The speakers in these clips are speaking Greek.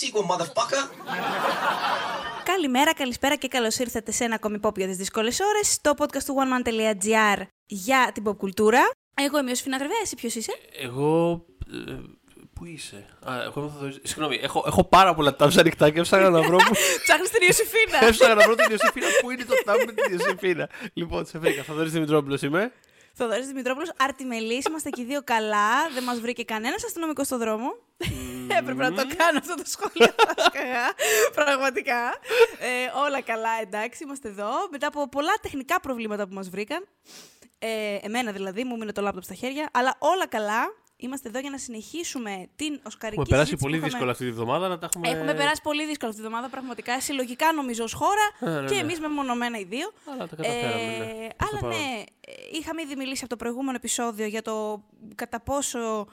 sequel, motherfucker. Καλημέρα, καλησπέρα και καλώς ήρθατε σε ένα ακόμη pop για τις δύσκολες ώρες. Στο podcast του oneman.gr για την pop κουλτούρα. Εγώ είμαι ο Σφίνα Γρεβέα, εσύ ποιος είσαι; Εγώ. ε, πού είσαι; Α, εγώ είμαι ο Θοδωρής. Συγγνώμη, έχω, έχω πάρα πολλά tabs ανοιχτά και έψαχνα να βρω. Ψάχνεις την Ιωσήφίνα. έψαχνα να βρω την Ιωσήφίνα. Πού είναι το tab με την Ιωσήφινα. λοιπόν, σε βρήκα. Θοδωρής Δημητρόπουλος είμαι. Θοδωρή Δημητρόπουλος, Αρτιμελής, είμαστε και οι δύο καλά. Δεν μας βρήκε κανένας αστυνομικό στο δρόμο. Έπρεπε να το κάνω αυτό το σχόλιο. Πάσχαγα. Πραγματικά. Ε, όλα καλά, εντάξει, είμαστε εδώ. Μετά από πολλά τεχνικά προβλήματα που μας βρήκαν. Ε, εμένα δηλαδή, μου μείνε το λάπτοπ στα χέρια. Αλλά όλα καλά. Είμαστε εδώ για να συνεχίσουμε την Οσκαρική Έχουμε περάσει συζήτηση πολύ που είχαμε- δύσκολα αυτή τη βδομάδα να τα έχουμε. Έχουμε περάσει πολύ δύσκολα αυτή τη βδομάδα, πραγματικά. Συλλογικά νομίζω ως χώρα Ε, ναι, και ναι. εμείς μεμονωμένα οι δύο. Αλλά τα καταφέραμε, ναι. Προς το αλλά παρόν; ναι, ε, είχαμε ήδη μιλήσει από το προηγούμενο επεισόδιο για το κατά πόσο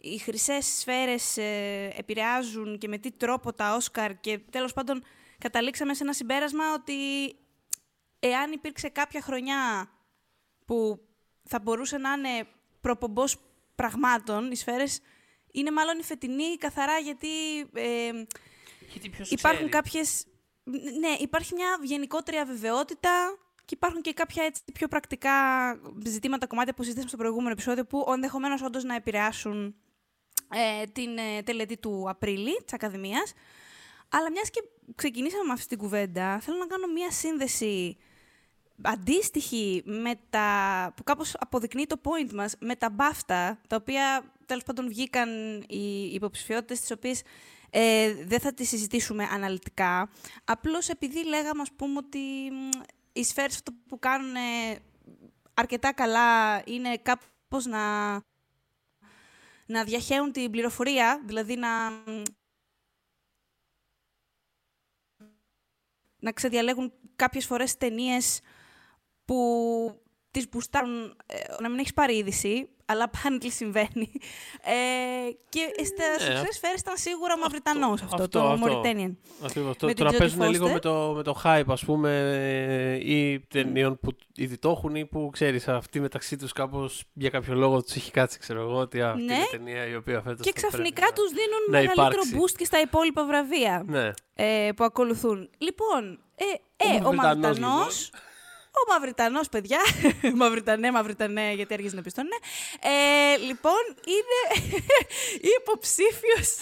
οι χρυσές σφαίρες ε, επηρεάζουν και με τι τρόπο τα Όσκαρ και τέλος πάντων καταλήξαμε σε ένα συμπέρασμα ότι εάν υπήρξε κάποια χρονιά που θα μπορούσε να είναι προπομπός πραγμάτων, οι σφαίρες είναι μάλλον η φετινή καθαρά γιατί ε, Γιατί ποιος υπάρχουν ξέρει; κάποιες... Ναι, υπάρχει μια γενικότερη αβεβαιότητα και υπάρχουν και κάποια έτσι πιο πρακτικά ζητήματα, κομμάτια που συζητήσαμε στο προηγούμενο επεισόδιο που ενδεχομένως όντως να επηρεάσουν ε, την ε, τελετή του Απρίλη της Ακαδημίας. Αλλά μιας και ξεκινήσαμε με αυτή την κουβέντα, θέλω να κάνω μια σύνδεση αντίστοιχη με τα, που κάπως αποδεικνύει το point μας, με τα BAFTA, τα οποία τέλος πάντων βγήκαν οι υποψηφιότητες, τις οποίες ε, δεν θα τις συζητήσουμε αναλυτικά. Απλώς επειδή λέγαμε, ας πούμε, ότι μ, οι σφαίρες αυτό που κάνουν ε, αρκετά καλά είναι κάπως να, να διαχέουν την πληροφορία, δηλαδή να, μ, να ξεδιαλέγουν κάποιες φορές ταινίες που τις μπουστάρουν, ε, να μην έχεις πάρει είδηση, αλλά apparently συμβαίνει. Ε, και στα Ναι, ναι, σφαίρες ήταν σίγουρα ο Μαυριτανός αυτό, το Mauritanian. Ακριβώς. Το, Με το την να Jodie παίζουν λίγο Foster. με το, με το hype, ας πούμε, ε, ή ταινιών που ήδη το έχουν ή που ξέρεις, αυτοί μεταξύ τους κάπως για κάποιο λόγο τους έχει κάτσει, ξέρω εγώ, ότι α, αυτή Ναι. είναι ταινία η οποία φέτος Και θα πρέπει ξαφνικά να- τους δίνουν να μεγαλύτερο υπάρξει. boost και στα υπόλοιπα βραβεία Ναι. ε, που ακολουθούν. Λοιπόν, ε, ε, ο Μαυριτανός, Μαυριτανός, ο Μαυριτανός, παιδιά, Μαυριτανέ, Μαυριτανέ, γιατί αρχίζει να πεις το ναι. Ε, λοιπόν, είναι υποψήφιος,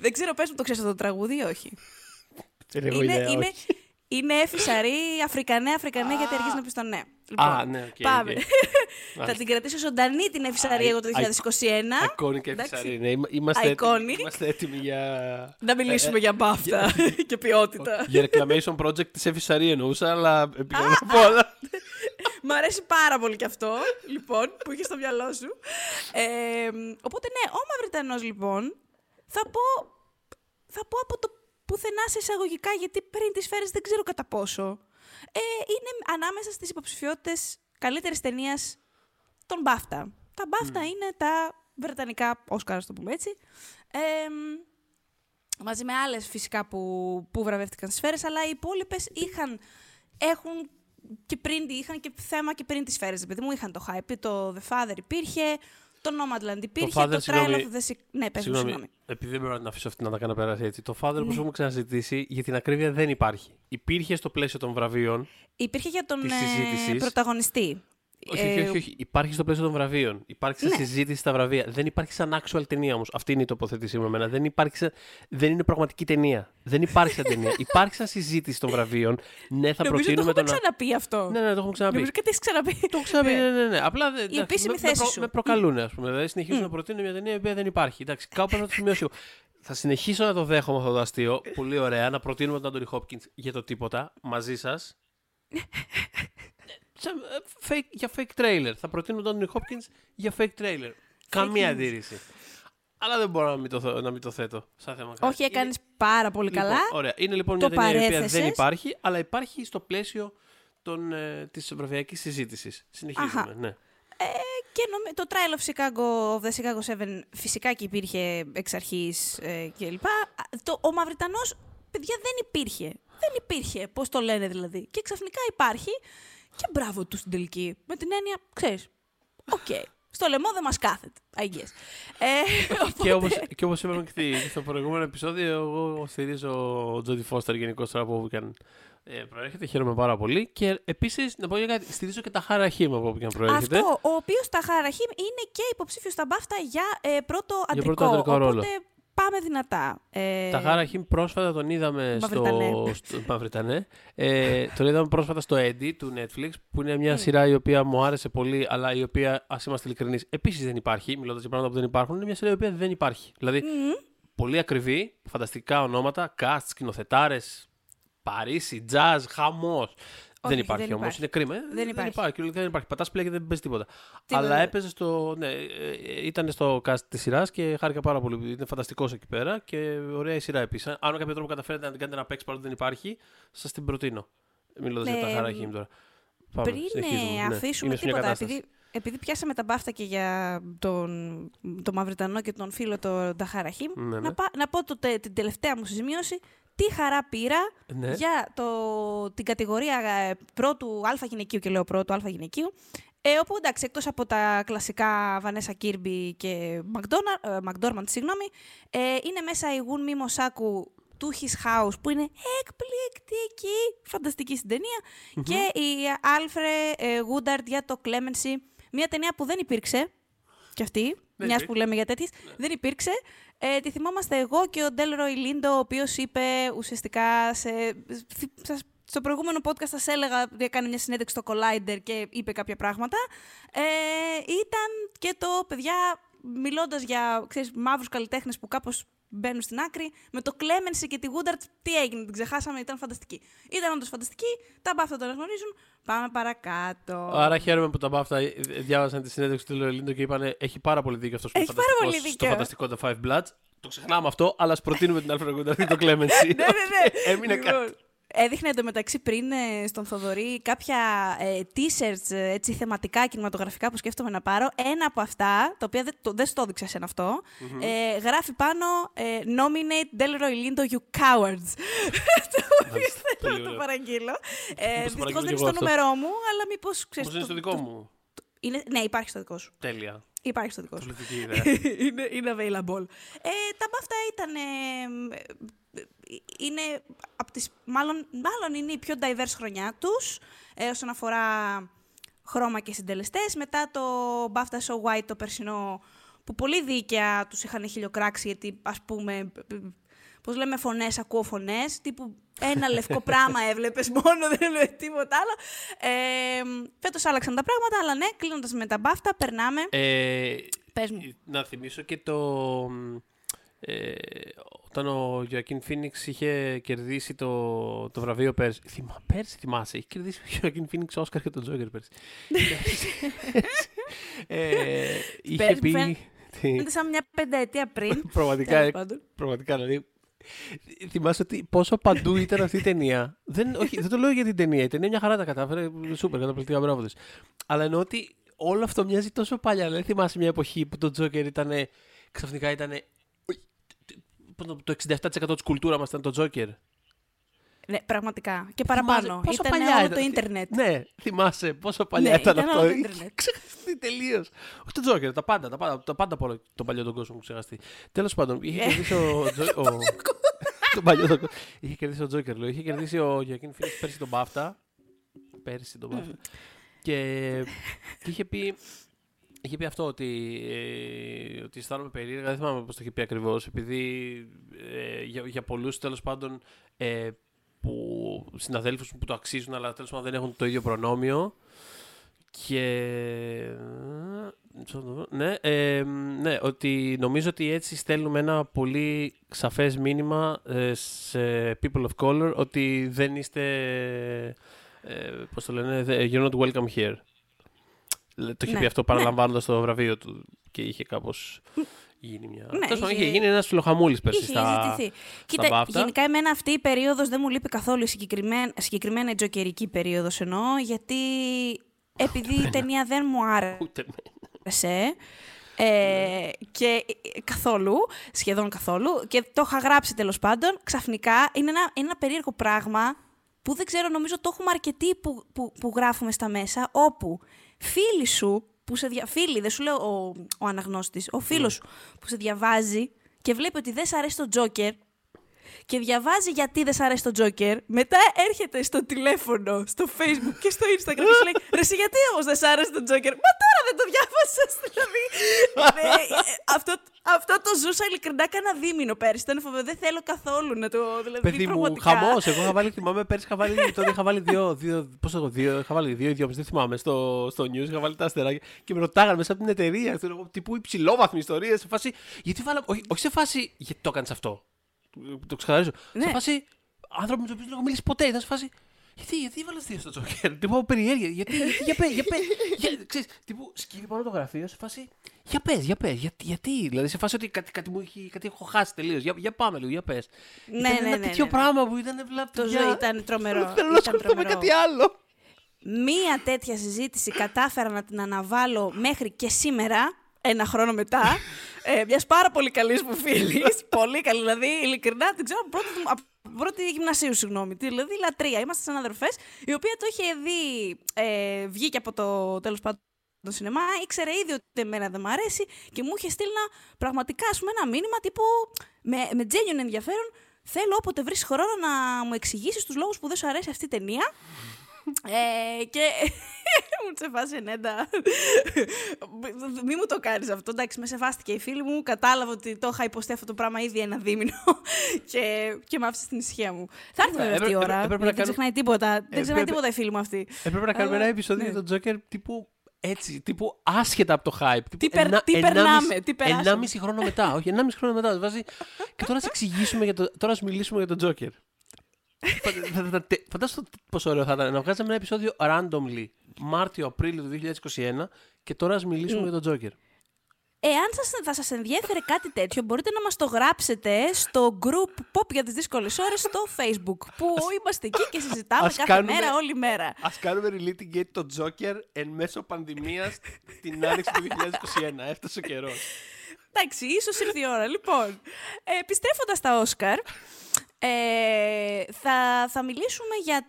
δεν ξέρω, πες μου το ξέρεις αυτό το τραγούδι ή όχι; Δεν έχω είναι, ιδέα, είναι, όχι. Είναι Εφησαρή, Αφρικανέ, Αφρικανέ, γιατί αρχίζει να πεις το ναι. Λοιπόν, Α, ναι, οκ, πάμε. οκ. Θα την κρατήσω ζωντανή την Εφησαρή Α, εγώ το α, 2021. Ακόνη και Εντάξει. φυσαρή. Ναι, Είμα- είμαστε, έτοιμοι, Iconic. είμαστε έτοιμοι για... Να μιλήσουμε για μπάφτα και ποιότητα. για reclamation project της Εφησαρή εννοούσα, αλλά επιλέγω να πω όλα. Μ' αρέσει πάρα πολύ και αυτό, λοιπόν, που είχε στο μυαλό σου. Ε, οπότε ναι, ο Μαυριτανός λοιπόν, θα πω, θα πω από το πουθενά σε εισαγωγικά, γιατί πριν τις φέρες δεν ξέρω κατά πόσο. Ε, είναι ανάμεσα στις υποψηφιότητες καλύτερης ταινίας των BAFTA. Τα BAFTA είναι τα βρετανικά Όσκαρ, το πούμε έτσι. Ε, μαζί με άλλες φυσικά που, που βραβεύτηκαν στις σφαίρες, αλλά οι υπόλοιπες είχαν, έχουν και πριν, είχαν και θέμα και πριν τις σφαίρες. Επειδή μου είχαν το hype, το The Father υπήρχε, το Nomadland υπήρχε, το, Father, Trial συγγνώμη, of the Sick... Ναι, πες μου, Συγγνώμη, συγγνώμη. επειδή δεν μπορώ να την αφήσω αυτή να τα κάνω πέραση έτσι. Το Father, Ναι. όπως έχουμε ξαναζητήσει, για την ακρίβεια δεν υπάρχει. Υπήρχε στο πλαίσιο των βραβείων. Υπήρχε για τον Της ε, συζήτησης. πρωταγωνιστή. Όχι, Ε, όχι, όχι, όχι. Υπάρχει στο πλαίσιο των βραβείων. Υπάρχει σε Ναι. συζήτηση στα βραβεία. Δεν υπάρχει σαν actual ταινία όμως. Αυτή είναι η τοποθέτησή μου εμένα. Δεν, υπάρχει σαν... δεν είναι πραγματική ταινία. Δεν υπάρχει σαν ταινία. υπάρχει σαν συζήτηση των βραβείων. Ναι, θα Νομίζω το προτείνουμε έχουμε το να. ξαναπεί αυτό. Ναι, ναι, το έχουμε ξαναπεί. Νομίζω κάτι έχεις ξαναπεί. Το έχω ξαναπεί, Ναι. ναι, ναι, ναι. Απλά δεν. εντάξει, επίσημη με, θέση με, σου. με προκαλούν, ας πούμε. Δηλαδή, συνεχίζουν να προτείνουν μια ταινία η οποία δεν υπάρχει. Εντάξει, κάπου πρέπει να το σημειώσω. Θα συνεχίσω να το δέχομαι αυτό το αστείο. Πολύ ωραία. Να προτείνουμε τον Άντωνι Χόπκιν για το τίποτα μαζί σας. fake, για fake trailer. Θα προτείνω τον Άντωνι Χόπκιν για fake trailer. Καμία news. αντίρρηση. Αλλά δεν μπορώ να μην το, θ- να μην το θέτω σαν θέμα. Όχι, Είναι- έκανες πάρα πολύ Λοιπόν, καλά. Ωραία. Είναι λοιπόν Το μια ταινία η οποία παρέθεσες. δεν υπάρχει, αλλά υπάρχει στο πλαίσιο των, ε, της βραβειακής συζήτησης. Συνεχίζουμε, Αχα. ναι. Ε, και νομι... το Trial of Chicago, of the Chicago 7, φυσικά και υπήρχε εξ αρχής ε, κλπ. Α, Το, ο Μαυριτανός, παιδιά, δεν υπήρχε. Δεν υπήρχε, πώς το λένε δηλαδή. Και ξαφνικά υπάρχει και μπράβο του στην τελική. Με την έννοια, ξέρεις, οκ. Στο λαιμό δεν μας κάθεται. I guess. Ε, οπότε... και όπως, και όπως είπαμε και στο προηγούμενο επεισόδιο, εγώ στηρίζω ο Τζόντι Φώστερ γενικώς τώρα από όπου και αν ε, προέρχεται. Χαίρομαι πάρα πολύ. Και επίσης, να πω για κάτι, στηρίζω και Ταχάρ Ραχίμ από όπου και αν προέρχεται. Αυτό, ο οποίος Ταχάρ Ραχίμ είναι και υποψήφιος στα BAFTA για ε, πρώτο Για αντρικό. πρώτο αντρικό ρόλο. Οπότε πάμε δυνατά. Ε, Τα Χάρα Χίμ πρόσφατα τον είδαμε Mauritanian. στο. στο Mauritanian. Ε, τον είδαμε πρόσφατα στο Eddie του Netflix, που είναι μια Μμ. σειρά η οποία μου άρεσε πολύ, αλλά η οποία, ας είμαστε ειλικρινείς, επίσης δεν υπάρχει. Μιλώντας για πράγματα που δεν υπάρχουν, είναι μια σειρά η οποία δεν υπάρχει. Δηλαδή, μμ, πολύ ακριβή, φανταστικά ονόματα, cast, σκηνοθετάρες, Παρίσι, jazz, χαμός. Δεν Όχι, υπάρχει δεν όμως, υπάρχει. είναι κρίμα. ε. Δεν Δεν υπάρχει. υπάρχει. κυριολεκτικά Δεν υπάρχει. Πατάς πλέον και δεν παίζεις τίποτα. Τίποτα. Αλλά έπαιζες στο. Ναι, ε, ε, ήταν στο cast της σειράς και χάρηκα πάρα πολύ. Είναι φανταστικός εκεί πέρα και ωραία η σειρά επίσης. Αν με κάποιο τρόπο καταφέρετε να την κάνετε να παίξει παρότι δεν υπάρχει, σας την προτείνω. Μιλώντας για τα Ναι, χαρά τώρα. Πάμε, Πριν συνεχίζουμε. ε, Ναι, αφήσουμε είμαι σε μια τίποτα, κατάσταση. επειδή, επειδή πιάσαμε τα μπάφτα και για τον, τον Μαυριτανό και τον φίλο τον Ταχάρα Χίμ, Ναι, ναι. να, πά- να πω το, τε- την τελευταία μου σημείωση, τι χαρά πήρα Ναι. για το, την κατηγορία ε, πρώτου αλφα γυναικείου και λέω πρώτου αλφα γυναικείου, ε, όπου εντάξει, εκτός από τα κλασικά Βανέσα Κίρμπι και Μακδόρμαντ, συγγνώμη, ε, είναι μέσα η Γουν Μη Μοσάκου του His House, που είναι εκπληκτική, φανταστική στην ταινια και η Άλφρε ε, Γούνταρτ για το Clemency, μια ταινία που δεν υπήρξε, κι αυτή, Δεν μιας υπήρξε. που λέμε για τέτοιες, δεν υπήρξε. Ε, τη θυμόμαστε εγώ και ο Ντέλροϊ Λίντο, ο οποίος είπε ουσιαστικά σε, θυ- σας- στο προηγούμενο podcast σας έλεγα ότι έκανε μια συνέντευξη στο Collider και είπε κάποια πράγματα. Ε, ήταν και το, παιδιά, μιλώντας για ξέρεις, μαύρους καλλιτέχνες που κάπως μπαίνουν στην άκρη, με το Clemency και τη Woodard, τι έγινε, την ξεχάσαμε, ήταν φανταστική. Ήταν όντως φανταστική, τα μπάφτα το αναγνωρίζουν, πάμε παρακάτω. Άρα χαίρομαι που τα μπάφτα ε, διάβασαν τη συνέντευξη του Λεολίντο και είπαν έχει πάρα πολύ δίκιο αυτός που είναι Έχει πάρα πολύ φανταστικός στο δίκιο. φανταστικό The Five Bloods. Το ξεχνάμε αυτό, αλλά ας προτείνουμε την Alfred Γκούνταρ και το Clemency. ναι, ναι, ναι. Έμεινε Λοιπόν, κάτι. Έδειχνε εντωμεταξύ πριν ε, στον Θοδωρή κάποια ε, t-shirts ε, έτσι, θεματικά κινηματογραφικά που σκέφτομαι να πάρω. Ένα από αυτά, το οποίο δεν, το, δεν στο έδειξα σε αυτό, ε, γράφει πάνω ε, Nominate Delroy Lindo, you cowards. το οποίο Μάλιστα, θέλω πολύ να το ωραίο. παραγγείλω. Ε, το Δυστυχώς παραγγείλω δεν κι είναι εγώ στο αυτό. νούμερό μου, αλλά μήπως ξέρεις. Πώς είναι στο το- δικό το- μου. είναι, ναι, υπάρχει στο δικό σου. Τέλεια. Υπάρχει στο δικό σου. Πολιτική ιδέα. είναι, είναι available. Ε, τα μπάφτα ήταν. ε, ε, είναι από τις, μάλλον, μάλλον είναι η πιο diverse χρονιά τους ε, όσον αφορά χρώμα και συντελεστές. Μετά το BAFTA So White το περσινό που πολύ δίκαια τους είχαν χιλιοκράξει γιατί ας πούμε πώς λέμε φωνές, ακούω φωνές, τύπου ένα λευκό πράγμα έβλεπες μόνο, δεν έβλεπες τίποτα άλλο. Ε, φέτος άλλαξαν τα πράγματα, αλλά ναι, κλείνοντας με τα μπάφτα, περνάμε. Ε, Πες μου. να θυμίσω και το. Ε, όταν ο Γιωακίν Φίνιξ είχε κερδίσει το, το βραβείο πέρσι. Θυμά, πέρσι θυμάσαι, είχε κερδίσει ο Γιωακίν Φίνιξ Όσκαρ και τον Τζόκερ πέρσι. ε, είχε Πέρσι, πει. μου τι- Φαίνεται σαν μια πενταετία πριν. πραγματικά, Τέλος πάντων. πραγματικά δηλαδή. Θυμάσαι ότι πόσο παντού ήταν αυτή η ταινία. δεν, όχι, δεν το λέω για την ταινία. Η ταινία μια χαρά τα κατάφερε. Σούπερ, καταπληκτικά μπράβο της. Αλλά εννοώ ότι όλο αυτό μοιάζει τόσο παλιά. Δηλαδή θυμάσαι μια εποχή που το Τζόκερ ήταν. Ξαφνικά ήταν. Το 67% της κουλτούρας μας ήταν το Τζόκερ. Ναι, πραγματικά. Και παραπάνω. Θυμάσαι πόσο Ήταν παλιά όλο ήταν. το ίντερνετ. Ναι, θυμάσαι πόσο παλιά Ναι, ήταν, ήταν αυτό. όλο το Είχε ίντερνετ. Ξεχαστεί τελείως. Όχι το Τζόκερ, τα πάντα, τα πάντα, τα πάντα από όλο τον παλιό τον κόσμο που ξεχαστεί. Τέλος πάντων, είχε Ε. κερδίσει ο. Τζο- ο- τον παλιό τον κόσμο. Είχε κερδίσει ο Τζόκερ, λέω. Είχε κερδίσει ο Γιακίν Φίλιπ πέρσι τον Μπάφτα. Πέρσι τον Μπάφτα. Και και είχε πει. Είχε πει αυτό ότι, ε, ότι αισθάνομαι περίεργα, δεν θυμάμαι πώς το είχε πει ακριβώς, επειδή ε, για, για πολλούς τέλος πάντων ε, που συναδέλφους που το αξίζουν αλλά τέλος πάντων δεν έχουν το ίδιο προνόμιο και ναι, ε, ναι, ότι νομίζω ότι έτσι στέλνουμε ένα πολύ σαφές μήνυμα ε, σε people of color ότι δεν είστε, ε, πώς το λένε, δε- you're not welcome here. Το είχε Ναι, πει αυτό ναι. παραλαμβάνοντας το βραβείο του και είχε κάπως γίνει μια... Ναι, Τέλος πάντων, είχε- είχε γίνει ένας φιλοχαμούλης πέρσι Είχε στα... ζητηθεί. Κοίτα, BAFTA. γενικά εμένα αυτή η περίοδος δεν μου λείπει καθόλου η συγκεκριμένα, συγκεκριμένα η τζοκερική περίοδος εννοώ, γιατί επειδή η ταινία δεν μου Ούτε με. άρεσε, ε, και ε, καθόλου, σχεδόν καθόλου, και το είχα γράψει τέλος πάντων, ξαφνικά είναι ένα, είναι ένα περίεργο πράγμα που δεν ξέρω, νομίζω το έχουμε αρκετοί που, που, που γράφουμε στα μέσα, όπου φίλοι σου που σε δια... φίλοι, δεν σου λέω ο, ο αναγνώστης, ο φίλος σου που σε διαβάζει και βλέπει ότι δεν σ' αρέσει το Τζόκερ και διαβάζει γιατί δεν σ' αρέσει το Τζόκερ, μετά έρχεται στο τηλέφωνο, στο Facebook και στο Instagram και σου λέει Ρε, εσύ γιατί όμως δεν σ' άρεσε το Τζόκερ. Μα τώρα δεν το διάβασα. Δηλαδή. ναι, ε, αυτό, αυτό το ζούσα ειλικρινά κάνα δίμηνο πέρυσι. Ήταν φοβερό. Δεν θέλω καθόλου να το. Δηλαδή, Παιδί μου, πραγματικά. χαμός. Εγώ είχα βάλει, θυμάμαι πέρσι, είχα βάλει, τότε είχα βάλει δύο, δύο, πώς έχω, δύο, είχα βάλει δύο ή δυο, δεν θυμάμαι, στο, στο news, είχα βάλει τα αστεράκια και με ρωτάγανε μέσα από την εταιρεία, ξέρω εγώ, τύπου υψηλόβαθμη ιστορία, σε φάση, γιατί βάλα, όχι, όχι σε φάση, γιατί το έκανες αυτό, το ξεκαθαρίζω, Ναι. σε φάση, άνθρωποι με τους οποίους δεν έχω μιλήσεις ποτέ, ήταν σε φάση, γιατί, γιατί έβαλες δύο στο Τζόκερ, τύπου από περιέργεια, γιατί, γιατί, για πες, για πες, για, ξέρεις, τύπου σκύβει πάνω το γραφείο, σε φάση, για πες, για πες, γιατί, γιατί, δηλαδή σε φάση ότι κάτι, κάτι, μου έχει, κάτι έχω χάσει τελείως, για, για πάμε λίγο, για πες. Ναι, ήταν ναι, ένα ναι, τέτοιο ναι. πράγμα που ήταν βλάπη. Το ζωή ήταν τρομερό. Θέλω να Ήταν ασχοληθώ με τρομερό. κάτι άλλο. Μία τέτοια συζήτηση κατάφερα να την αναβάλω μέχρι και σήμερα, ένα χρόνο μετά, ε, μιας πάρα πολύ καλής μου φίλης. πολύ καλή, δηλαδή, ειλικρινά, την ξέρω από πρώτη, από πρώτη γυμνασίου, συγγνώμη. τη- Δηλαδή, λατρεία. Είμαστε συναδελφέ, η οποία το είχε δει, ε, βγήκε από το τέλος πάντων το σινεμά, ήξερε ήδη ότι εμένα δεν μ' αρέσει και μου είχε στείλει ένα, πραγματικά ας πούμε, ένα μήνυμα τύπου με, με genuine ενδιαφέρον. Θέλω όποτε βρεις χρόνο να μου εξηγήσεις τους λόγους που δεν σου αρέσει αυτή η ταινία. Ε, και μου τσεφάσει ενέντα. Μη μου το κάνεις αυτό. Εντάξει, με σεβάστηκε η φίλη μου. Κατάλαβα ότι το είχα υποστεί αυτό το πράγμα ήδη ένα δίμηνο και, και με άφησε στην ησυχία μου. Θα έρθει βέβαια αυτή η έπρεπε- ώρα. έπρεπε να γιατί Δεν κάνω- ξεχνάει τίποτα. Δεν ξεχνάει Έπρεπε- τίποτα η φίλη μου αυτή. Έπρεπε να κάνουμε Αλλά, ένα επεισόδιο ναι. για τον Τζόκερ τύπου έτσι, τύπου άσχετα από το hype. Τύπου Τι περ- τι ενάμιση- περνάμε, τι περάσαμε. Ενάμιση χρόνο μετά. Όχι, ενάμιση χρόνο μετά. Βάζει... και τώρα να σε εξηγήσουμε για το. Τώρα να σου μιλήσουμε για τον Τζόκερ. Φαντα- θα- θα- τε- Φαντάσου πόσο ωραίο θα ήταν να βγάζαμε ένα επεισόδιο randomly Μάρτιο-Απρίλιο του 2021 και τώρα ας μιλήσουμε για τον Τζόκερ. Εάν σας, θα σας ενδιέφερε κάτι τέτοιο, μπορείτε να μας το γράψετε στο group Pop για τις δύσκολες ώρες στο Facebook, που είμαστε εκεί και συζητάμε Ας κάθε κάνουμε- μέρα, όλη μέρα. Α κάνουμε relating gate το Τζόκερ εν μέσω πανδημίας την άνοιξη του 2021. Έφτασε ο καιρός. Εντάξει, ίσως ήρθε η ώρα. Λοιπόν, ε, επιστρέφοντας στα Όσκαρ, ε, θα, θα μιλήσουμε για...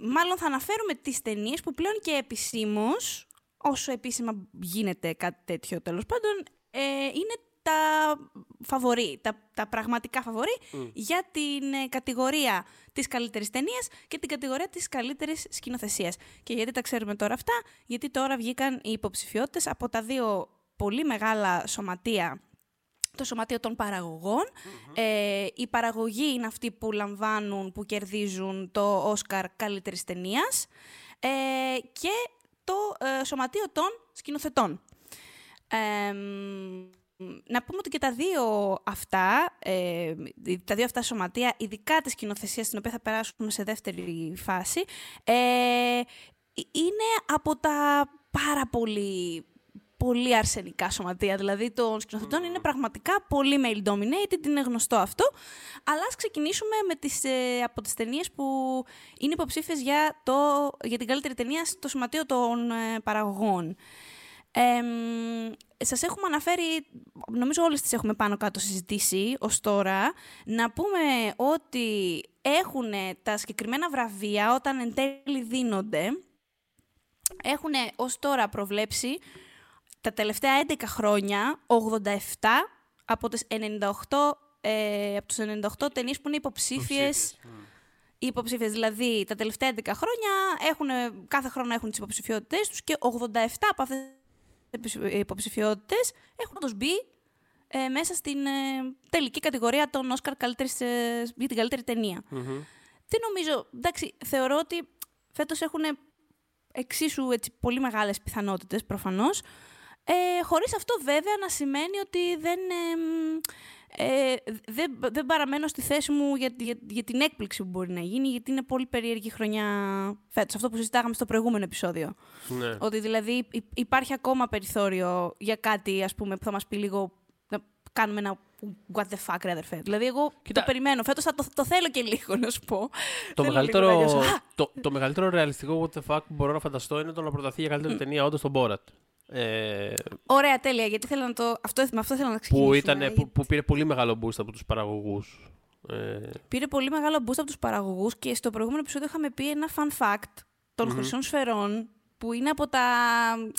Μάλλον θα αναφέρουμε τις ταινίες που πλέον και επισήμως, όσο επίσημα γίνεται κάτι τέτοιο τέλος πάντων, ε, είναι τα φαβορί, τα, τα πραγματικά φαβορί για την ε, κατηγορία της καλύτερης ταινίας και την κατηγορία της καλύτερης σκηνοθεσίας. Και γιατί τα ξέρουμε τώρα αυτά, γιατί τώρα βγήκαν οι υποψηφιότητες από τα δύο πολύ μεγάλα σωματεία το σωματείο των παραγωγων Ε, η παραγωγή είναι αυτοί που λαμβάνουν, που κερδίζουν το Όσκαρ καλύτερης ταινίας ε, και το ε, σωματείο των σκηνοθετών. Ε, μ, να πούμε ότι και τα δύο αυτά, ε, τα δύο αυτά σωματεία, ειδικά τη σκηνοθεσία, στην οποία θα περάσουμε σε δεύτερη φάση, ε, είναι από τα πάρα πολύ πολύ αρσενικά σωματεία. Δηλαδή των σκηνοθετών είναι πραγματικά πολύ male dominated, είναι γνωστό αυτό. Αλλά ας ξεκινήσουμε με τις, ε, από τις ταινίες που είναι υποψήφιες για, το, για την καλύτερη ταινία στο σωματείο των ε, παραγωγών. Ε, μ, σας έχουμε αναφέρει, νομίζω όλες τις έχουμε πάνω κάτω συζητήσει ως τώρα, να πούμε ότι έχουν τα συγκεκριμένα βραβεία όταν εν τέλει δίνονται, έχουν ως τώρα προβλέψει τα τελευταία 11 χρόνια 87 από τις 98, ε, από τους 98 ταινίες που είναι υποψήφιες οι υποψήφιες, δηλαδή τα τελευταία 11 χρόνια έχουν, κάθε χρόνο έχουν τις υποψηφιότητες τους και 87 από αυτές τις υποψηφιότητες έχουν τους μπει ε, μέσα στην ε, τελική κατηγορία των Όσκαρ καλύτερης, ε, για την καλύτερη ταινία. Δεν νομίζω, εντάξει, θεωρώ ότι φέτος έχουν εξίσου έτσι, πολύ μεγάλες πιθανότητες προφανώς, ε, χωρίς αυτό βέβαια να σημαίνει ότι δεν, ε, ε, δεν, δεν παραμένω στη θέση μου για, για, για την έκπληξη που μπορεί να γίνει, γιατί είναι πολύ περίεργη χρονιά φέτος. Αυτό που συζητάγαμε στο προηγούμενο επεισόδιο. Ναι. Ότι δηλαδή υ- υπάρχει ακόμα περιθώριο για κάτι ας πούμε, που θα μας πει λίγο να κάνουμε ένα what the fuck, ρε αδερφέ. Δηλαδή, εγώ Κοίτα. το περιμένω. Φέτος θα το, το θέλω και λίγο, να σου πω. Το Θέλω μεγαλύτερο, λίγο να νιώσω, «Α, το, το μεγαλύτερο ρεαλιστικό what the fuck που μπορώ να φανταστώ είναι το να προταθεί για καλύτερη ταινία όντως τον Borat. Ε, Ωραία, τέλεια. Γιατί θέλω να το. Αυτό, με αυτό θέλω να ξεκινήσουμε. που, ήταν, γιατί που, που πήρε πολύ μεγάλο boost από τους παραγωγούς. Ε, Πήρε πολύ μεγάλο boost από τους παραγωγούς και στο προηγούμενο επεισόδιο είχαμε πει ένα fun fact των Μμμ. χρυσών σφαιρών που είναι από, τα,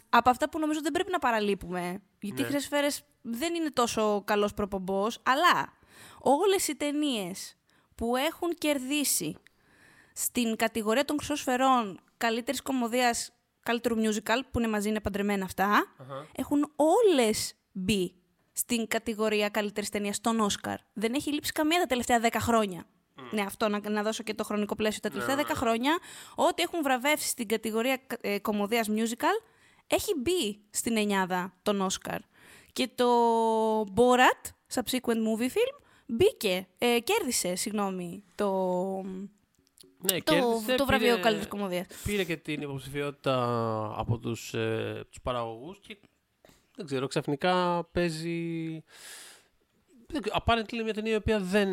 από αυτά που νομίζω δεν πρέπει να παραλείπουμε. Γιατί Ναι. οι χρυσές σφαίρες δεν είναι τόσο καλός προπομπός, αλλά όλες οι ταινίες που έχουν κερδίσει στην κατηγορία των χρυσών σφαιρών καλύτερης κομμωδίας, καλύτερου musical, που είναι μαζί, είναι παντρεμένα αυτά, έχουν όλες μπει στην κατηγορία καλύτερης ταινίας στον Όσκαρ. Δεν έχει λείψει καμία τα τελευταία 10 χρόνια. Ναι, αυτό να, να δώσω και το χρονικό πλαίσιο. Τα τελευταία 10 χρόνια, ό,τι έχουν βραβεύσει στην κατηγορία ε, κομμωδίας musical, έχει μπει στην εννιάδα των Όσκαρ. Και το Borat, subsequent movie film, μπήκε, ε, κέρδισε, συγγνώμη, το, Ναι, το, κέρδισε, το βραβείο πήρε- καλύτερης κομμωδίας. Πήρε και την υποψηφιότητα από τους, ε, τους παραγωγούς και δεν ξέρω, ξαφνικά παίζει... Δεν ξέρω, Apparently είναι μια ταινία η οποία δεν,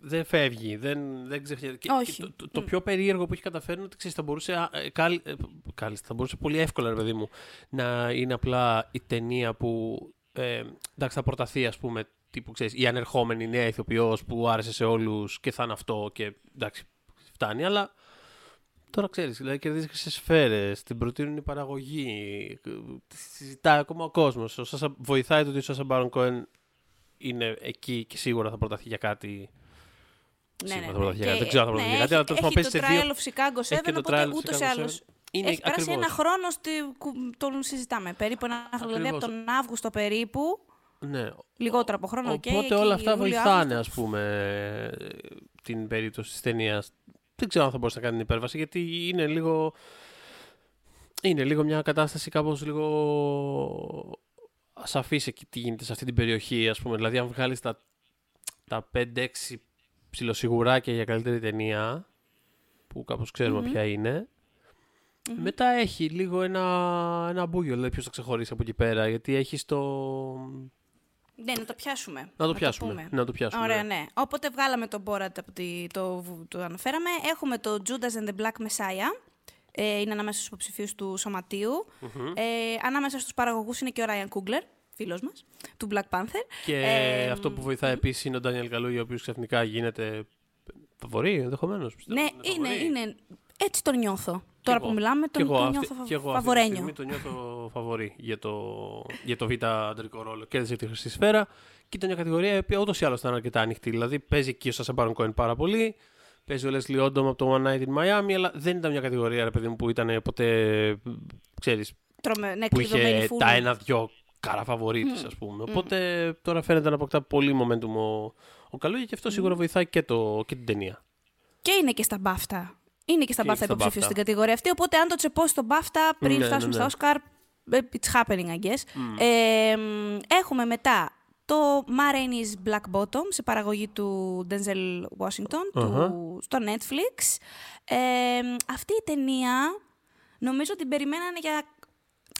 δεν φεύγει, δεν, δεν ξεφεύγει. Και- Όχι. και το, το, το πιο περίεργο που έχει καταφέρει είναι ότι ξέρεις, θα μπορούσε, α, ε, κάλ- ε, κάλλιστα, θα μπορούσε πολύ εύκολα, ρε παιδί μου, να είναι απλά η ταινία που ε, εντάξει, θα προταθεί, ας πούμε, τύπου, ξέρεις, η ανερχόμενη νέα ηθοποιός που άρεσε σε όλους και θα είναι αυτό και εντάξει, φτάνει, αλλά Τώρα ξέρεις, δηλαδή κερδίζεις χρυσές σφαίρες, την προτείνουν η παραγωγή, τη συζητάει ακόμα ο κόσμος. Βοηθάει το ότι ο Σάσα Μπάρον Κόεν είναι εκεί και σίγουρα θα προταθεί για κάτι. Σίγουρα θα προταθεί για κάτι. Δεν ξέρω αν θα προταθεί για κάτι, αλλά τέλο πάντων Ναι, έχει παίζει το σε δύο. Trial of Chicago 7, Έχει και το οπότε Trial of ούτως ή Chicago άλλως 7. Είναι έχει περάσει ακριβώς. ένα χρόνο στη, κου- τον συζητάμε. Περίπου ένα χρόνο, δηλαδή από Ακριβώς. τον Αύγουστο περίπου, Ναι. λιγότερο από χρόνο. οκ, Οπότε εκεί όλα αυτά Ιούλιο, βοηθάνε, Αύγουστο. ας πούμε, την περίπτωση της ταινίας. Δεν ξέρω αν θα μπορούσε να κάνει την υπέρβαση, γιατί είναι λίγο. Είναι λίγο μια κατάσταση κάπως λίγο ασαφής εκεί τι γίνεται σε αυτή την περιοχή, ας πούμε. Δηλαδή, αν βγάλεις τα, τα 5-6 ψιλοσιγουράκια για καλύτερη ταινία, που κάπως ξέρουμε Μμμ. ποια είναι, μετά έχει λίγο ένα, ένα μπούγιο, δηλαδή ποιος θα ξεχωρίσει από εκεί πέρα, γιατί έχει το... Ναι, να το πιάσουμε. Να το πιάσουμε. πούμε. Να το πιάσουμε. Ωραία, ναι. ναι. Οπότε βγάλαμε τον Borat από τη, το, το αναφέραμε. Έχουμε το Judas and the Black Messiah. Ε, είναι ανάμεσα στους υποψηφίους του σωματιου Ε, ανάμεσα στους παραγωγούς είναι και ο Ryan Coogler, φίλος μας, του Black Panther. Και Ε, αυτό που βοηθάει επίσης είναι ο Ντάνιελ Καλούγια, ο οποίος ξαφνικά γίνεται φαβορή ενδεχομένως. Ναι, είναι, είναι. Έτσι τον νιώθω. Τώρα που μιλάμε, τον, τον νιώθω φα... και εγώ αυτή τη φαβορένιο. στιγμή τον νιώθω φαβορή για το, για το β' αντρικό ρόλο. Κέρδισε τη χρυσή σφαίρα και ήταν μια κατηγορία η οποία ούτως ή άλλως ήταν αρκετά ανοιχτή. Δηλαδή παίζει εκεί ο Σάσα Μπάρον Κόεν πάρα πολύ. Παίζει ο Leslie Odom από το One Night in Miami, αλλά δεν ήταν μια κατηγορία ρε παιδί μου, που ήταν ποτέ. ξέρεις, Τρομε... Ναι, που κλειδωμένη είχε φούλη. τα ένα-δυο καραφαβορίτες, ας πούμε. Οπότε τώρα φαίνεται να αποκτά πολύ momentum ο, ο Καλούγια και αυτό σίγουρα βοηθάει και, το, και την ταινία. Και είναι και στα μπάφτα. Είναι και στα Και μπάφτα στα υποψήφιο BAFTA. στην κατηγορία αυτή. Οπότε αν το τσεπώσει στο μπάφτα πριν Ναι, φτάσουμε ναι, στα ναι. Όσκαρ, ε, it's happening, I guess. Ε, μ, έχουμε μετά το Ma Rainey's Black Bottom σε παραγωγή του Denzel Washington Αχα. του, στο Netflix. Ε, μ, αυτή η ταινία νομίζω ότι την περιμένανε για,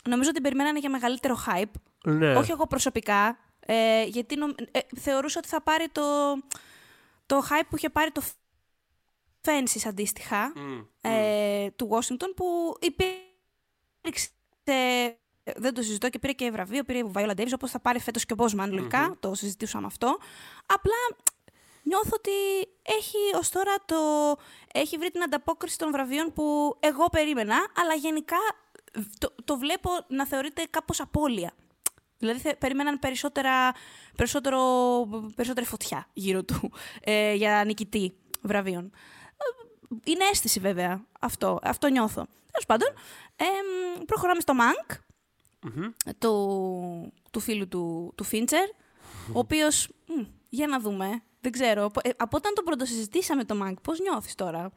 νομίζω ότι την περιμένανε για μεγαλύτερο hype. Ναι. Όχι εγώ προσωπικά, ε, γιατί νομ- ε, θεωρούσα ότι θα πάρει το, το hype που είχε πάρει το Fences αντίστοιχα Μμ. ε, του Washington που υπήρξε. Δεν το συζητώ και πήρε και βραβείο, πήρε η Viola Davis, όπως θα πάρει φέτος και ο Bosman λογικα το συζητούσαμε αυτό. Απλά νιώθω ότι έχει ως τώρα το... έχει βρει την ανταπόκριση των βραβείων που εγώ περίμενα, αλλά γενικά το, το βλέπω να θεωρείται κάπως απώλεια. Δηλαδή θε- περίμεναν περισσότερα, περισσότερο, περισσότερη φωτιά γύρω του ε, για νικητή βραβείων. Ε, Είναι αίσθηση βέβαια αυτό, αυτό νιώθω. Τέλος πάντων, εμ, προχωράμε στο Mank, Μμμ. του, του φίλου του, του Φίντσερ, ο οποίος, μ, για να δούμε, δεν ξέρω, από, ε, από όταν τον πρωτοσυζητήσαμε το Mank, πώς νιώθεις τώρα;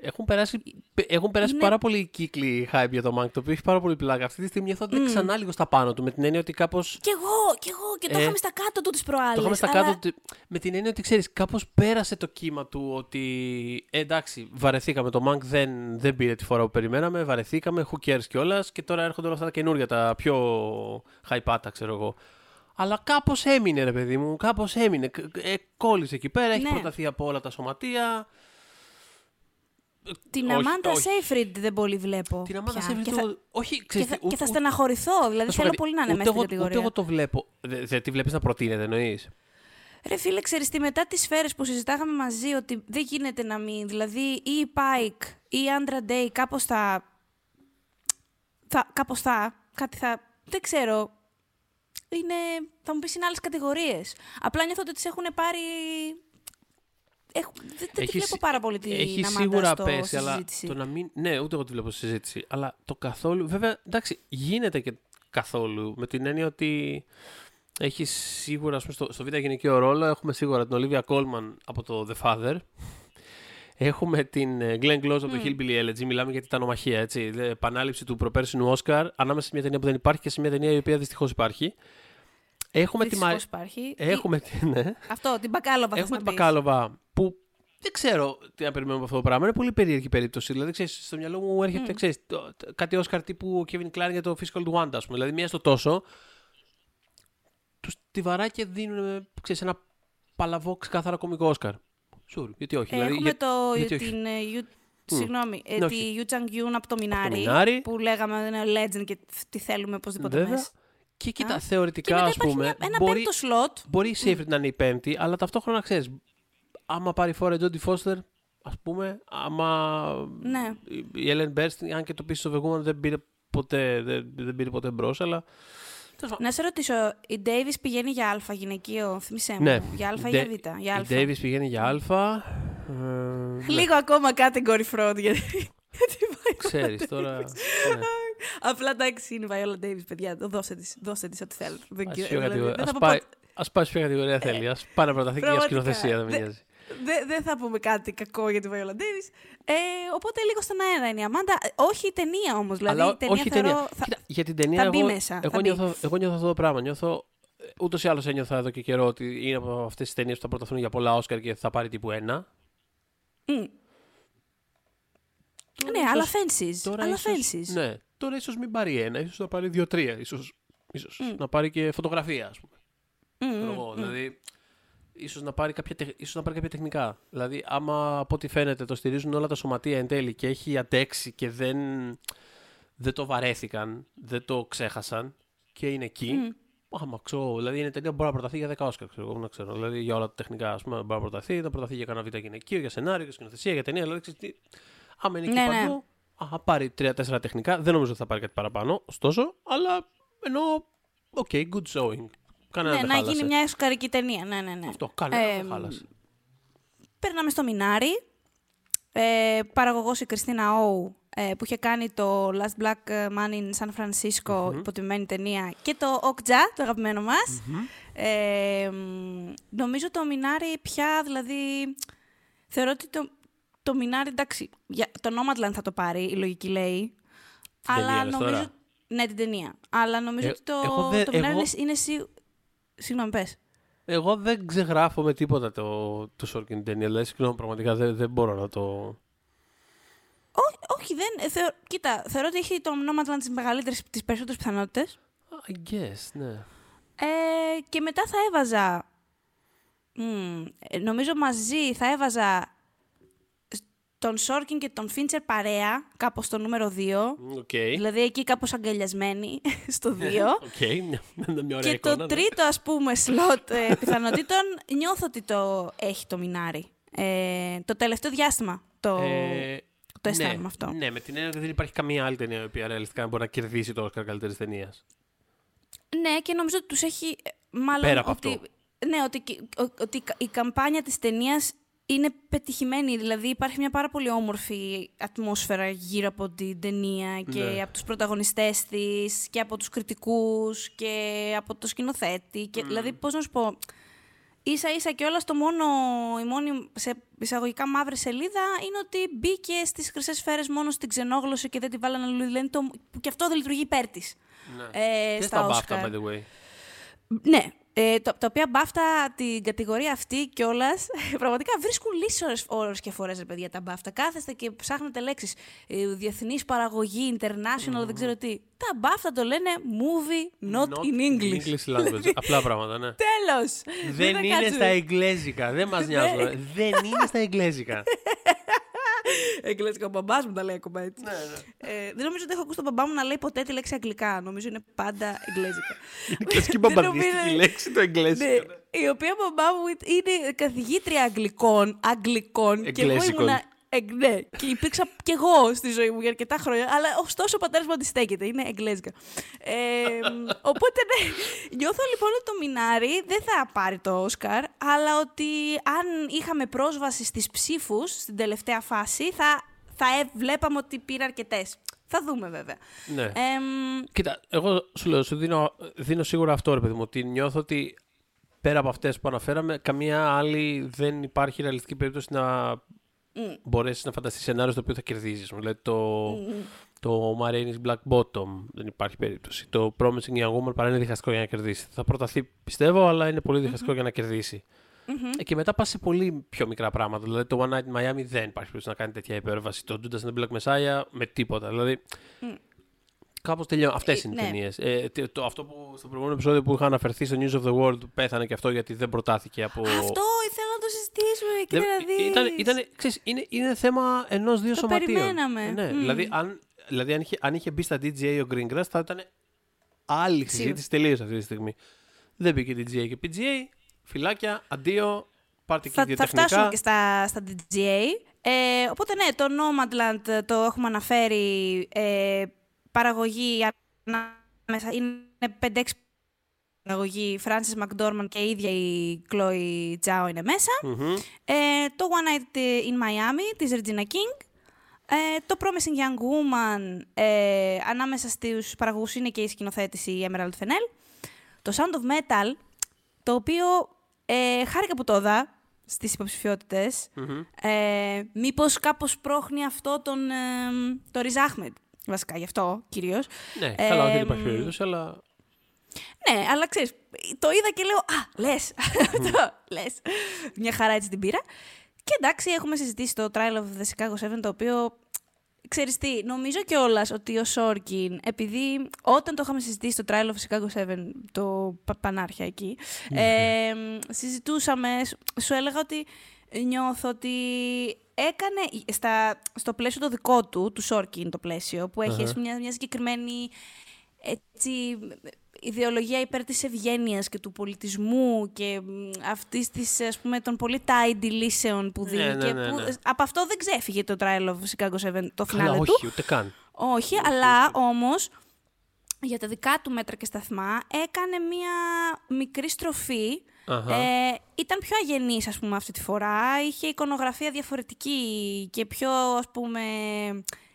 Έχουν περάσει, έχουν περάσει Είναι- πάρα πολλοί κύκλοι hype για το Mank, το οποίο έχει πάρα πολύ πλάκα. Αυτή τη στιγμή νιώθω ότι είναι ξανά λίγο στα πάνω του, με την έννοια ότι κάπω. Κι εγώ, κι εγώ, και το Ε, είχαμε στα κάτω του τις προάλλες. Το είχαμε στα αλλά- κάτω. ότι- Με την έννοια ότι ξέρεις, κάπως πέρασε το κύμα του ότι. ε, εντάξει, βαρεθήκαμε το Mank, δεν, δεν πήρε τη φόρα που περιμέναμε, βαρεθήκαμε, who cares κιόλας. Και τώρα έρχονται όλα αυτά τα καινούργια, τα πιο hype-άτα, ξέρω εγώ. Αλλά κάπως έμεινε, ρε παιδί μου, κάπως έμεινε. Κ- Ε, κόλλησε εκεί πέρα, έχει Ναι. προταθεί από όλα τα σωματεία. Την Όχι, Αμάντα όχι. Σέιφριντ δεν πολύ βλέπω. Την Αμάντα πια. Σέιφριντ Και θα, το- Όχι, και ξέρεις θα, τι, ούτε- και θα ούτε- στεναχωρηθώ. Δηλαδή να σου θέλω πω πολύ να είναι ούτε μέσα στην εγώ- κατηγορία. Ούτε εγώ το βλέπω. Δεν δε, τη βλέπεις να προτείνεται, εννοείς; Ρε φίλε, ξέρεις τι, μετά τις σφαίρες που συζητάγαμε μαζί ότι δεν γίνεται να μην, δηλαδή ή η Pike ή η Andra Day κάπως θα θα, κάπως θα, κάτι θα, δεν ξέρω, είναι, θα μου πεις είναι άλλες κατηγορίες. Απλά νιώθω ότι τις έχουν πάρει... Έχω, δεν δεν τη βλέπω πάρα πολύ την Έχει Αμάντα σίγουρα στο πέσει, αλλά συζήτηση. το να μην. Ναι, ούτε εγώ τη βλέπω στη συζήτηση. Αλλά το καθόλου. Βέβαια, εντάξει, γίνεται και καθόλου. Με την έννοια ότι έχει σίγουρα, ας πούμε, στο, στο β' γυναικείο ρόλο, έχουμε σίγουρα την Olivia Colman από το The Father. Έχουμε την ε, Glenn Close από το Hillbilly Elegy. Μιλάμε για τιτανομαχία, έτσι. Δε- Επανάληψη του προπέρσινου Όσκαρ ανάμεσα σε μια ταινία που δεν υπάρχει και σε μια ταινία η οποία δυστυχώς υπάρχει. Έχουμε τη, Μα... Δυστυχώς υπάρχει. Έχουμε, τη- ναι. Αυτό, την Μπακάλοβα θες Έχουμε να την πεις. Μπακάλοβα που δεν ξέρω τι να περιμένουμε από αυτό το πράγμα. Είναι πολύ περίεργη περίπτωση. Δηλαδή, ξέρεις, στο μυαλό μου έρχεται ξέρεις, το- το- κάτι Όσκαρ τύπου Kevin Klein για το Physical του Wanda, ας πούμε. Δηλαδή, μία στο τόσο. Τους τη βαρά και δίνουν ξέρεις, ένα παλαβό ξεκάθαρα κωμικό Όσκαρ. Sure, γιατί όχι. Ε, δηλαδή, έχουμε για- το, γιατί όχι. την, ε, Yu- Συγγνώμη, ε, Ναι, τη όχι. Yu Chang Yun από το Μινάρι, Μινάρι. που λέγαμε ότι είναι legend και τη θέλουμε οπωσδήποτε Βέβαια. μέσα. Και κοίτα, Α. Και θεωρητικά, μετά ας υπάρχει πούμε, μια, ένα μπορεί, πέμπτο σλότ. μπορεί η Seyfried να είναι η πέμπτη, αλλά ταυτόχρονα ξέρεις. Άμα πάρει φόρα η Jodie Foster, ας πούμε, άμα Ναι. η Ellen Bernstein, αν και το πίσω στο Vegooman δεν πήρε ποτέ, δεν, δεν πήρε ποτέ μπρος, αλλά. τέλος πάντων. Να σε ρωτήσω, η Davis πηγαίνει για Α γυναικείο, θυμίσέ μου. Ναι. Για Α ή Η για Da- Β. Για Α. Η Davis πηγαίνει για Α. Ε, Λίγο ακόμα category fraud γιατί. Γιατί πάει- Ξέρεις τώρα. ναι. Απλά εντάξει είναι η Viola Davis, παιδιά. Δώστε της δώστε της ό,τι θέλετε. Δεν Ας ξέρω, ποια δηλαδή, κατηγορία- δεν θα ας πω πάει- ποτέ- Ας πάει σε ποια κατηγορία θέλει. Ας πάει να προταθεί και για Πραγματικά. σκηνοθεσία, δεν με Δεν- νοιάζει. Δεν δεν θα πούμε κάτι κακό για τη Viola Davis. Ε, οπότε λίγο στον αέρα είναι η Αμάντα. Ε, Όχι η ταινία όμως. Δηλαδή Αλλά η ταινία όχι η θεωρώ. ταινία. θα- Κοίτα, για την ταινία θα μπει εγώ, μέσα, εγώ, θα μπει. νιώθω, εγώ νιώθω αυτό το πράγμα. Νιώθω, ούτως ή άλλως ένιωθα εδώ και καιρό ότι είναι από αυτές τις ταινίες που θα προταθούν για πολλά Όσκαρ και θα πάρει τύπου ένα. Μμ. Τώρα Ναι, ίσως- αλλά φένσεις. Τώρα Αλλά ίσως- φένσεις. Ναι. Τώρα ίσως μην πάρει ένα, ίσως να πάρει δύο-τρία. Ίσως, ίσως Μμ. να πάρει και φωτογραφία, ας πούμε. Μμ, Ξέρω μμ, εγώ, μμ. Δηλαδή, ίσως να, πάρει κάποια, τεχ- ίσως να πάρει κάποια τεχνικά. Δηλαδή, άμα από ό,τι φαίνεται το στηρίζουν όλα τα σωματεία εν τέλει και έχει αντέξει και δεν, δεν το βαρέθηκαν, δεν το ξέχασαν και είναι εκεί. Μμ. Άμα ξέρω, δηλαδή είναι ταινία που μπορεί να προταθεί για 10 Όσκαρ, ξέρω εγώ, να ξέρω. Δηλαδή για όλα τα τεχνικά, ας πούμε, μπορεί να προταθεί, να προταθεί για κανένα β' γυναικείο, για σενάριο, για σκηνοθεσία, για ταινία. Δηλαδή, ξέρεις τι, άμα είναι εκεί Ναι, ναι. παντού, α, θα πάρει 3-4 τεχνικά. Δεν νομίζω ότι θα πάρει κάτι παραπάνω, ωστόσο, αλλά εννοώ, οκ, good showing. Κανένα Ναι, δεν να χάλασε. γίνει μια οσκαρική ταινία. Ναι, ναι, ναι. Αυτό, κανένα Ε, δεν χάλασε. Περνάμε στο Μινάρι. Ε, παραγωγός η Κριστίνα Όου ε, που είχε κάνει το Last Black Man in San Francisco, Μμμ. υποτιμημένη ταινία, και το Okja, το αγαπημένο μας. Ε, μ, νομίζω το Μινάρι πια, δηλαδή, θεωρώ ότι το, το Μινάρι, εντάξει, για, το Nomadland θα το πάρει, η λογική λέει. Την αλλά ταινία λες νομίζω... τώρα; Ναι, την ταινία. Αλλά νομίζω Ε, ότι το, εγώ δεν- το Μινάρι εγώ- είναι, είναι σί... Συγγνώμη, πες. Εγώ δεν ξεγράφω με τίποτα το, το Sorkin ταινία. Δηλαδή, συγγνώμη, πραγματικά δεν, δεν μπορώ να το. Ό, όχι, δεν. ε, Θεω, κοίτα, θεωρώ ότι έχει το Nomadland τις μεγαλύτερες, τις περισσότερες πιθανότητες. I guess, ναι. Ε, και μετά θα έβαζα. μ, ε, νομίζω μαζί θα έβαζα τον Σόρκιν και τον Φίντσερ παρέα, κάπως στο νούμερο 2. Οκ. Δηλαδή εκεί κάπως αγκαλιασμένοι, στο 2. Οκ, μια, μια ωραία και εικόνα. το ναι. τρίτο, ας πούμε, slot ε, πιθανότητων, νιώθω ότι το έχει το Μινάρι. Ε, το τελευταίο διάστημα το, Ε, το αισθάνομαι ναι, αυτό. Ναι, με την έννοια ότι δεν υπάρχει καμία άλλη ταινία η οποία ρεαλιστικά μπορεί να κερδίσει το Όσκαρ καλύτερης ταινίας. Ναι, και νομίζω ότι τους έχει. ε, Μάλλον Πέρα από ότι, αυτό. Ναι, ότι, κι- ο- ότι η καμπάνια της ταινίας είναι πετυχημένη. Δηλαδή υπάρχει μια πάρα πολύ όμορφη ατμόσφαιρα γύρω από την ταινία και Ναι. από τους πρωταγωνιστές της και από τους κριτικούς και από το σκηνοθέτη. Και, Δηλαδή, πώς να σου πω, ίσα ίσα και όλα στο μόνο, η μόνη σε εισαγωγικά μαύρη σελίδα είναι ότι μπήκε στις χρυσές σφαίρες μόνο στην ξενόγλωση και δεν τη βάλανε αλλού. Δηλαδή, το, που και αυτό δεν λειτουργεί υπέρ της. Ναι. Ε, Και στα στα Όσκαρ. BAFTA, by the way. Ναι. Ε, το, τα οποία μπάφτα την κατηγορία αυτή κιόλας πραγματικά βρίσκουν λύσει ώρες και φορές, ρε παιδιά, τα μπάφτα. Κάθεστε και ψάχνετε λέξεις. Ε, Διεθνής παραγωγή, international, δεν ξέρω τι. Τα μπάφτα το λένε movie not, in English. English language. Απλά πράγματα, ναι. Τέλος! Δεν είναι στα εγγλέζικα. Δεν μας νοιάζουν. Δεν είναι στα εγγλέζικα. Εγγλέζικα, ο μπαμπάς μου τα λέει ακόμα έτσι. Ναι, ναι. Ε, δεν νομίζω ότι έχω ακούσει τον μπαμπά μου να λέει ποτέ τη λέξη αγγλικά. Νομίζω είναι πάντα εγγλέζικα. Είναι κλασική Δεν μπαμπαδίστικη νομίζω- λέξη το εγγλέζικο. Ναι, η οποία μπαμπά μου είναι καθηγήτρια αγγλικών, αγγλικών και εγώ Εγγλέζικων. ήμουνα Ε, ναι, και υπήρξα κι εγώ στη ζωή μου για αρκετά χρόνια, αλλά ωστόσο ο πατέρας μου αντιστέκεται, είναι εγγλέζικα. Ε, οπότε ναι, νιώθω λοιπόν ότι το Μινάρι δεν θα πάρει το Όσκαρ, αλλά ότι αν είχαμε πρόσβαση στις ψήφους στην τελευταία φάση, θα, θα ε, βλέπαμε ότι πήρε αρκετές. Θα δούμε βέβαια. Ναι. Εμ, Κοίτα, εγώ σου λέω, σου δίνω, δίνω σίγουρα αυτό, ρε παιδί μου, ότι νιώθω ότι πέρα από αυτές που αναφέραμε, καμία άλλη δεν υπάρχει ρεαλιστική περίπτωση να μ, μπορέσεις να φανταστείς σενάριο στο οποίο θα κερδίζεις. Δηλαδή το, μ, το Marines Black Bottom δεν υπάρχει περίπτωση. Το Promising Young Woman παρά είναι διχαστικό για να κερδίσει. Θα προταθεί πιστεύω, αλλά είναι πολύ διχαστικό για να κερδίσει. μμμ. Ε, Και μετά πας σε πολύ πιο μικρά πράγματα. Δηλαδή το One Night in Miami δεν υπάρχει περίπτωση να κάνει τέτοια υπέρβαση. Το Judas and the Black Messiah με τίποτα. Δηλαδή. Μμ. Κάπως τελειώνει. Αυτές Ε, είναι οι ναι. ταινίες. Ε, τε- το, αυτό που στο προηγούμενο επεισόδιο που είχα αναφερθεί στο News of the World πέθανε και αυτό γιατί δεν προτάθηκε από. Αυτό ήθελα να το συζητήσουμε, Δεν- κοίτα να δεις. ήταν, ήταν, ξέρεις, είναι, είναι θέμα ενό-δύο Το σωματείων. περιμέναμε. Ναι, Μμ. δηλαδή αν, δηλαδή αν, είχε, αν είχε μπει στα DGA ο Greengrass θα ήταν άλλη συζήτηση τελείως αυτή τη στιγμή. Δεν μπήκε DGA και PGA. Φυλάκια, αντίο, πάρτε και θα, δύο θα τεχνικά. φτάσουμε και στα, στα DGA. Ε, οπότε ναι, το Nomadland ε, το έχουμε αναφέρει. Ε, παραγωγή ανάμεσα είναι 5-6 παραγωγή. Frances McDormand και η ίδια η Chloe Zhao είναι μέσα. Μμμ. Ε, το One Night in Miami της Regina King. Ε, το Promising Young Woman ε, ανάμεσα στους παραγωγούς είναι και η σκηνοθέτηση η Emerald Fennell. Το Sound of Metal, το οποίο ε, χάρηκα που το είδα στις υποψηφιότητες. Μμμ. Ε, μήπως κάπως πρόχνει αυτό τον, ε, το Riz Ahmed, βασικά γι' αυτό κυρίως. Ναι, καλά, δεν Ε, υπάρχει περίπτωση, αλλά. Ναι, αλλά ξέρεις, το είδα και λέω, α, λες, αυτό, λες. Μια χαρά έτσι την πήρα. Και εντάξει, έχουμε συζητήσει το Trial of the Chicago 7, το οποίο, ξέρεις τι, νομίζω κιόλας ότι ο Σόρκιν, επειδή όταν το είχαμε συζητήσει το Trial of Chicago 7, το πα- πανάρχια εκεί, ε, συζητούσαμε, σου- σου έλεγα ότι νιώθω ότι έκανε στα, στο πλαίσιο το δικό του, του Σόρκιν το πλαίσιο, που έχει Αχα. ας πούμε, μια, μια συγκεκριμένη έτσι, ιδεολογία υπέρ της ευγένειας και του πολιτισμού και μ, αυτής της, ας πούμε, των πολύ tidy λύσεων που Ναι, δίνει. ναι, και ναι, που, ναι. από αυτό δεν ξέφυγε το Trial of Chicago 7, το Καλά, φινάλε του. όχι, ούτε καν. Όχι, αλλά όμως για τα δικά του μέτρα και σταθμά έκανε μία μικρή στροφή. Αχα. Ε, ήταν πιο αγενής, ας πούμε, αυτή τη φορά. Είχε εικονογραφία διαφορετική και πιο, ας πούμε,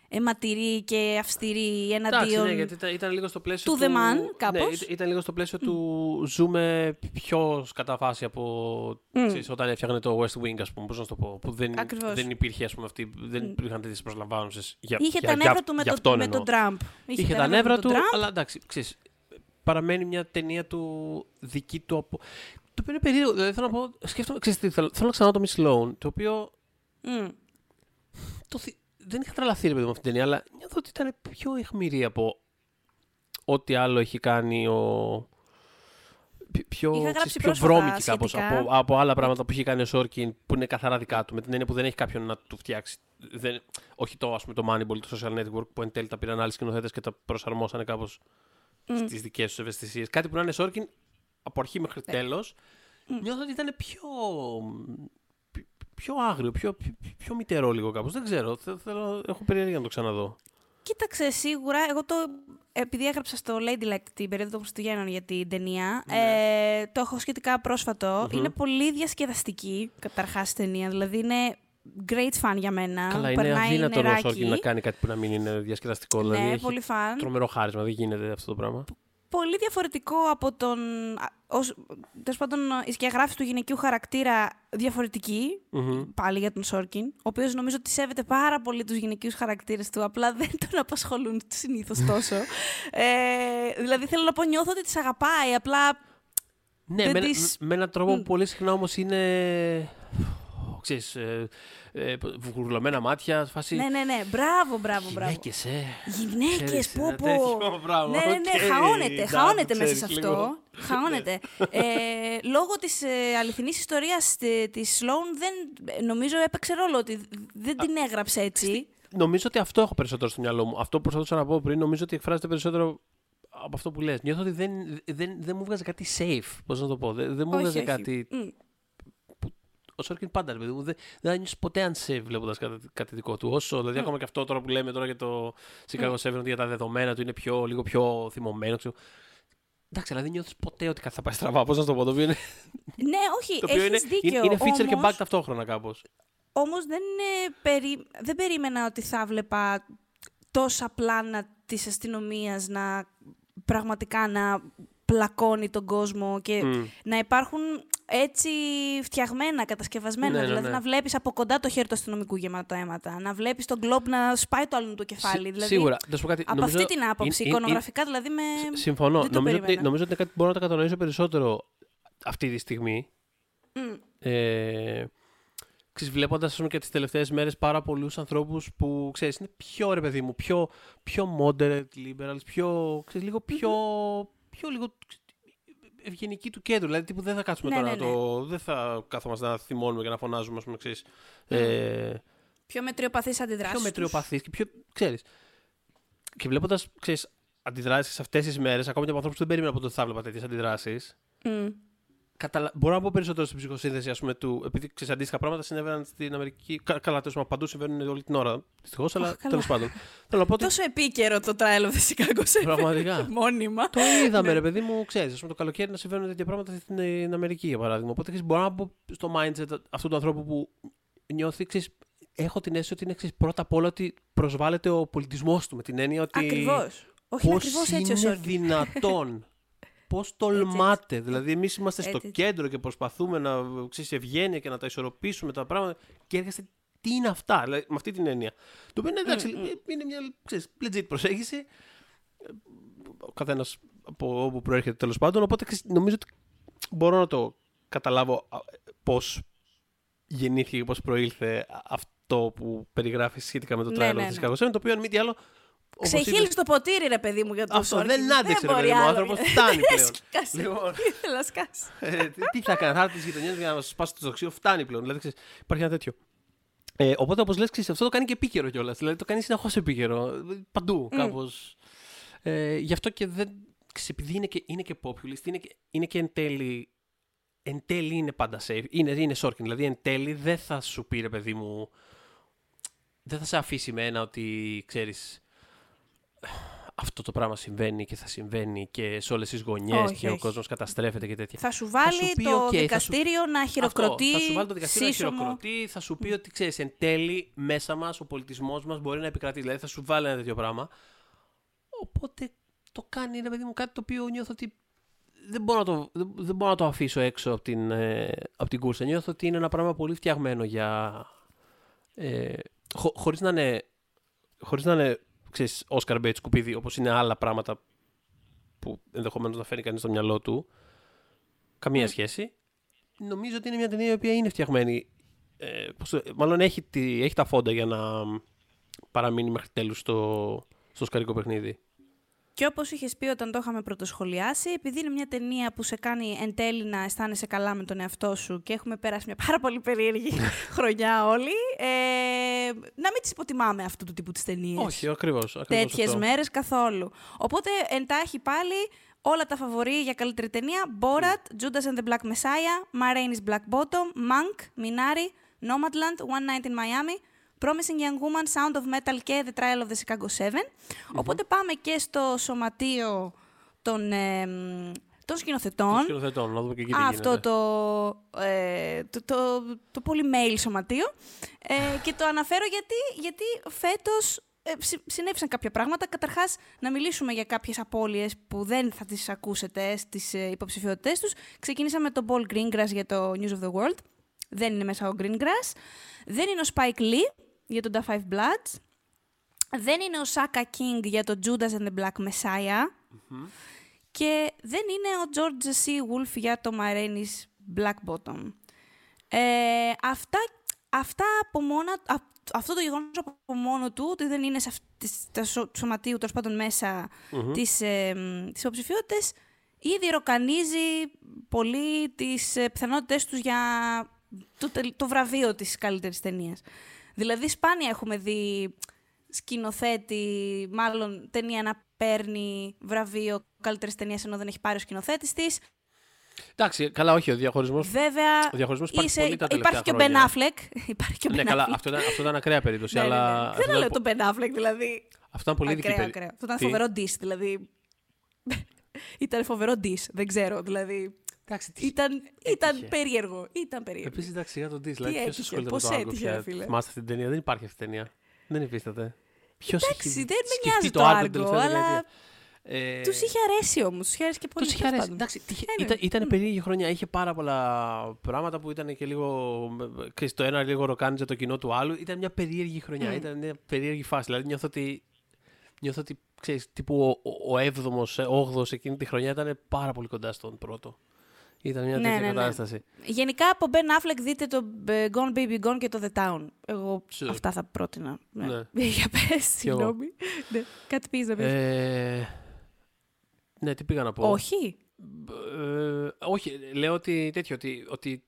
αιματηρή και αυστηρή Εντάξει, εναντίον... ναι, γιατί ήταν, ήταν λίγο στο πλαίσιο του του... The Man, Ναι, κάπως. ήταν, ήταν λίγο στο πλαίσιο του ζούμε πιο κατά φάση από ξέρεις, όταν έφτιαχνε το West Wing, ας πούμε, πώς να το πω, που δεν, Ακριβώς. δεν υπήρχε, ας πούμε, αυτή, δεν υπήρχαν τέτοιες προσλαμβάνωσες για, Είχε για, τα για, νεύρα του με, για το, αυτόν με εννοώ. τον Τραμπ. Είχε, τα νεύρα με του, τον Τραμπ. αλλά εντάξει, ξέρεις, παραμένει μια ταινία του δική του από... Το οποίο είναι περίεργο, δηλαδή θέλω να πω, σκέφτομαι, ξέρεις τι, θέλω, θέλω να ξαναδώ το Miss Sloan, το οποίο Μμ. το, θυ- δεν είχα τρελαθεί ρε παιδί με αυτή την ταινία, αλλά νιώθω ότι ήταν πιο αιχμηρή από ό,τι άλλο έχει κάνει ο. πι- Πιο, Είχα ξέρεις, γράψει πιο πρόσφατα βρώμικη κάπως σχετικά. από, από άλλα πράγματα που έχει κάνει ο Σόρκιν που είναι καθαρά δικά του. Με την έννοια που δεν έχει κάποιον να του φτιάξει. Δεν, όχι το, ας πούμε, το Moneyball, το Social Network που εν τέλει τα πήραν άλλοι σκηνοθέτες και τα προσαρμόσανε κάπως Μμ. στις δικές τους ευαισθησίες. Κάτι που να είναι Σόρκιν από αρχή μέχρι Ναι. τέλος. Νιώθω ότι ήταν πιο. Πιο άγριο, πιο, πιο, πιο μητερό λίγο κάπως. Δεν ξέρω. Θε- Θέλω, έχω περιέργεια να το ξαναδώ. Κοίταξε, σίγουρα, εγώ το. Επειδή έγραψα στο Ladylike την περίοδο των Χριστουγέννων για την ταινία, ε, το έχω σχετικά πρόσφατο. Μμμ. Είναι πολύ διασκεδαστική, καταρχάς η ταινία. Δηλαδή είναι great fan για μένα. Καλά, είναι Περνάει αδύνατο ο νεράκι. Σόρκιν να κάνει κάτι που να μην είναι διασκεδαστικό. δηλαδή Ναι, έχει πολύ φαν. τρομερό χάρισμα, δεν γίνεται αυτό το πράγμα. Πολύ διαφορετικό από τον. α, Ως, τέλος πάντων, η σκιαγράφηση του γυναικείου χαρακτήρα διαφορετική. Μμμ. Πάλι για τον Σόρκιν, ο οποίος νομίζω ότι σέβεται πάρα πολύ τους γυναικείους χαρακτήρες του, απλά δεν τον απασχολούν συνήθως τόσο. ε, δηλαδή θέλω να πω, νιώθω ότι τις αγαπάει, απλά. Ναι, δεν με, ένα- τις- με έναν τρόπο που πολύ συχνά όμως είναι. Ξέρεις, ε, ε, βουρλωμένα μάτια, φάση. Ναι, ναι, ναι. Μπράβο, μπράβο, μπράβο. Γυναίκες, ε. Γυναίκες, Ξέρεις, πω, ένα πω. τέτοιο πράγμα. Ναι, ναι, ναι, Οκ, χαώνεται, εντάξει, χαώνεται μέσα σε ξέρεις, αυτό. λίγο. Χαώνεται. ε, λόγω της ε, αληθινής ιστορίας τε- της Sloan δεν, νομίζω έπαιξε ρόλο ότι δεν την έγραψε έτσι. Νομίζω ότι αυτό έχω περισσότερο στο μυαλό μου. Αυτό που προσπαθούσα να πω πριν, νομίζω ότι εκφράζεται περισσότερο από αυτό που λες. Νιώθω ότι δεν, δεν, δεν μου βγάζει κάτι safe, πώς να το πω. Δεν, δεν μου Όχι, βγάζει όχι. κάτι Μμ. Ο Σόρκιν πάντα, ρε παιδί μου, δεν, δεν θα νιώσεις ποτέ unsafe βλέποντας κάτι, κάτι δικό του. Όσο, δηλαδή, ακόμα και αυτό τώρα που λέμε τώρα για το Chicago 7, ότι για τα δεδομένα του είναι πιο, λίγο πιο θυμωμένο. Ξέρω. Εντάξει, αλλά δεν νιώθεις ποτέ ότι κάτι θα πάει στραβά. Πώς να το πω, το οποίο είναι. Ναι, όχι, το οποίο έχεις είναι, δίκιο. είναι, είναι feature και όμως- bug ταυτόχρονα κάπως. Όμως δεν, ε, περί... δεν περίμενα ότι θα βλέπα τόσα πλάνα της αστυνομίας να πραγματικά να πλακώνει τον κόσμο και Μμ. να υπάρχουν έτσι φτιαγμένα, κατασκευασμένα. Ναι, ναι, δηλαδή ναι. να βλέπεις από κοντά το χέρι του αστυνομικού γεμάτο αίματα. Να βλέπεις τον γκλόπ να σπάει το άλλο του κεφάλι. Σι- δηλαδή, Σίγουρα. Να σου πω κάτι. Από νομίζω αυτή την άποψη, είναι- είναι- εικονογραφικά δηλαδή με... Σ- Συμφωνώ. δεν το Νομίζω ότι, περίμενα. νομίζω ότι είναι κάτι που μπορώ να τα κατανοήσω περισσότερο αυτή τη στιγμή. Μμ. Ε, ξέρεις, βλέποντας ας πούμε, και τις τελευταίες μέρες πάρα πολλούς ανθρώπους που ξέρεις, είναι πιο ρε παιδί μου, πιο, πιο moderate liberals, πιο, ξέρεις, λίγο πιο, πιο λίγο ευγενικοί του κέντρου. Δηλαδή, τύπου δεν θα κάτσουμε Ναι, τώρα ναι, να το. Δεν θα κάθομαστε να θυμώνουμε και να φωνάζουμε, ας πούμε, ξέρεις. Ε, Πιο μετριοπαθείς αντιδράσεις πιο τους. μετριοπαθής και πιο. ξέρεις. Και βλέποντας, ξέρεις, αντιδράσεις αυτές τις μέρες, ακόμα και από ανθρώπους που δεν περίμενα από το θα βλέπα τέτοιες αντιδράσεις, Μμ. Καταλα... Μπορώ να πω περισσότερο στην ψυχοσύνδεση, ας πούμε, του. Επειδή ξέρεις, αντίστοιχα πράγματα συνέβαιναν στην Αμερική. Κα- Καλά, τέλος πάντων, παντού συμβαίνουν όλη την ώρα. Δυστυχώς, αλλά Αχ, καλά. τέλος πάντων. Θέλω να πω ότι. Τόσο επίκαιρο το trial of the Chicago 7. Πραγματικά. Μόνιμα. Το είδαμε, Ναι. ρε παιδί μου, ξέρεις. Α πούμε, το καλοκαίρι να συμβαίνουν τέτοια πράγματα στην ε, Αμερική, για παράδειγμα. Οπότε ξέρεις, μπορώ να πω στο mindset αυτού του ανθρώπου που νιώθει, ξέρεις, έχω την αίσθηση ότι είναι ξέρεις, πρώτα απ' όλα ότι προσβάλλεται ο πολιτισμός του με την έννοια ότι. Ακριβώς. Όχι, είναι Πώς ακριβώς έτσι ο είναι Σόρκιν. δυνατόν. Πώς τολμάτε. Δηλαδή, εμείς είμαστε στο Έτσι, έτσι. κέντρο και προσπαθούμε να ξέρεις, ευγένεια και να τα ισορροπήσουμε τα πράγματα. Και έρχεστε. Τι είναι αυτά, δηλαδή, με αυτή την έννοια. Το οποίο είναι εντάξει, είναι μια ξέρεις, legit προσέγγιση. Ο καθένας από όπου προέρχεται τέλος πάντων. Οπότε ξέρεις, νομίζω ότι μπορώ να το καταλάβω πώς γεννήθηκε και πώς προήλθε αυτό που περιγράφεις σχετικά με το Ναι, trial ναι, της ναι. Chicago 7, το οποίο αν μη τι άλλο. Όπως είπες, Ξεχύλιξε το ποτήρι, ρε παιδί μου, για το αυτό Σόρκιν. δεν άντεξε, ρε μπορεί παιδί μου. Ο άλλο. άνθρωπος φτάνει πλέον. Σκάσε. Λοιπόν. Ήθελα να σκάσει. Ε, τι- τι θα κάνει, θα έρθει τη γειτονιά για να σπάσει το δοξίο, φτάνει πλέον. Δηλαδή, ξέρεις, υπάρχει ένα τέτοιο. Ε, οπότε, όπως λες, ξέρεις, αυτό το κάνει και επίκαιρο κιόλας. Δηλαδή, το κάνει συνεχώς επίκαιρο. Παντού, κάπως. Ε, γι' αυτό και δεν. Ξέρεις, επειδή είναι και, είναι και populist, είναι και, είναι και εν τέλει. Εν τέλει είναι πάντα safe. Είναι, είναι Sorkin. Δηλαδή, εν τέλει δεν θα σου πει, ρε παιδί μου. Δεν θα σε αφήσει με ένα ότι ξέρεις. Αυτό το πράγμα συμβαίνει και θα συμβαίνει και σε όλες τις γωνιές Όχι, και ο όχι. κόσμος καταστρέφεται και τέτοια. Θα σου βάλει σου πει, το «Οκ, θα σου- δικαστήριο να χειροκροτεί. Αυτό, θα σου βάλει το δικαστήριο να σύσσωμο. χειροκροτεί, θα σου πει ότι ξέρεις, εν τέλει μέσα μας ο πολιτισμός μας μπορεί να επικρατεί. Δηλαδή θα σου βάλει ένα τέτοιο πράγμα. Οπότε το κάνει ένα παιδί μου κάτι το οποίο νιώθω ότι δεν μπορώ να το, δεν, δεν μπορώ να το αφήσω έξω από την, ε, από την κούρσα. Νιώθω ότι είναι ένα πράγμα πολύ φτιαγμένο για. Ε, χω, χωρίς να είναι. Χωρίς να είναι ξέρεις, Oscar Bates σκουπίδι, όπως είναι άλλα πράγματα που ενδεχομένως να φέρει κανείς στο μυαλό του. Καμία σχέση. Νομίζω ότι είναι μια ταινία η οποία είναι φτιαγμένη. Ε, πώς το- μάλλον έχει, τη, έχει τα φόντα για να παραμείνει μέχρι τέλους στο, στο σκαρικό παιχνίδι. Και όπως είχες πει όταν το είχαμε πρωτοσχολιάσει, επειδή είναι μια ταινία που σε κάνει εν τέλει να αισθάνεσαι καλά με τον εαυτό σου και έχουμε περάσει μια πάρα πολύ περίεργη χρονιά όλοι, ε, να μην τις υποτιμάμε αυτού του τύπου τις ταινίες. Όχι, ακριβώς. ακριβώς Τέτοιες αυτό. μέρες καθόλου. Οπότε εντάχει πάλι όλα τα φαβορή για καλύτερη ταινία: Borat, Judas and the Black Messiah, Ma Rainey's Black Bottom, Mank, Minari, Nomadland, One Night in Miami, Promising Young Woman, Sound of Metal και The Trial of the Chicago 7. Οπότε πάμε και στο σωματείο των, ε, μ, των σκηνοθετών. Των σκηνοθετών, να δούμε και εκεί τι Αυτό γίνεται. το, ε, το, το, το πολύ mail σωματείο. Ε, και το αναφέρω γιατί, γιατί φέτος ε, συ- συνέβησαν κάποια πράγματα. Καταρχάς, να μιλήσουμε για κάποιες απώλειες που δεν θα τις ακούσετε στις ε, υποψηφιότητες τους. Ξεκίνησαμε με τον Paul Greengrass για το News of the World. Δεν είναι μέσα ο Greengrass. Δεν είναι ο Spike Lee για τον The Five Bloods. Δεν είναι ο Saka King για το Judas and the Black Messiah. Και δεν είναι ο George C. Wolf για το Marainis Black Bottom. Ε, αυτά, αυτά από μόνα, α- αυτό το γεγονός από μόνο του, ότι δεν είναι σε αυτή, στα σω, του σωματείου τέλος πάντων μέσα τις, ε, μ, τις υποψηφιότητες, ήδη ροκανίζει πολύ τις ε, πιθανότητες τους για το, τελ- το βραβείο της καλύτερης ταινίας. Δηλαδή, σπάνια έχουμε δει σκηνοθέτη, μάλλον ταινία να παίρνει βραβείο καλύτερης ταινίας ενώ δεν έχει πάρει ο σκηνοθέτης της. Εντάξει, καλά, όχι, ο διαχωρισμό. Βέβαια, Ο διαχωρισμός υπάρχει είσαι- πολύ τα τελευταία υπάρχει και ο Ben χρόνια. Affleck. Υπάρχει και ο Ναι, Ben καλά, Affleck. αυτό ήταν, αυτό ήταν ακραία περίπτωση. Ναι, ναι, ναι. αλλά Δεν αυτό το λέω ήταν, τον Ben Affleck, δηλαδή. αυτό ήταν πολύ ειδική Ακραίο, περίπτωση. ακραίο. Αυτό ήταν Τι; φοβερό diss, δηλαδή. ήταν φοβερό diss, δεν ξέρω, δηλαδή. Εντάξει, τι- Ήταν, ήταν έτυχε. περίεργο. Ήταν περίεργο. Επίσης, εντάξει, σιγά τον Disney. Δηλαδή, ποιος έτυχε, ασχολείται με πώς το Άγκο έτυχε, ρε πια. φίλε. Θυμάστε αυτή την ταινία; Δεν υπάρχει αυτή η ταινία. Δεν υφίσταται. Ποιος Εντάξει, έχει δεν με σκεφτεί νοιάζει το το Άγκο την Άγκο, τελευταία αλλά δεκαετία. Ε, Τους είχε αρέσει όμως. Τους είχε αρέσει και πολύ. Τους είχε τέλος αρέσει. πάντων. Εντάξει, τυχε- Anyway, ήταν, ήταν mm. περίεργη χρονιά. Είχε πάρα πολλά πράγματα που ήταν και λίγο. Ξέρεις, το ένα λίγο ροκάνιζε το κοινό του άλλου. Ήταν μια περίεργη χρονιά. Mm. Ήταν μια περίεργη φάση. Δηλαδή νιώθω ότι. Νιώθω ότι ξέρεις, τύπου ο, ο 7ο, 8ο εκείνη τη χρονιά ήταν πάρα πολύ κοντά στον πρώτο. Ήταν μια Ναι, τέτοια ναι, ναι. κατάσταση. Γενικά από Ben Affleck δείτε το ε, Gone Baby Gone και το The Town. Εγώ Sure. αυτά θα πρότεινα. Ναι. Ναι. Για πες, Κι εγώ. συγγνώμη. ναι. Κάτι πεις να πεις. Ε, ναι, τι πήγα να πω. Όχι. Ε, όχι, λέω ότι τέτοιο, ότι, ότι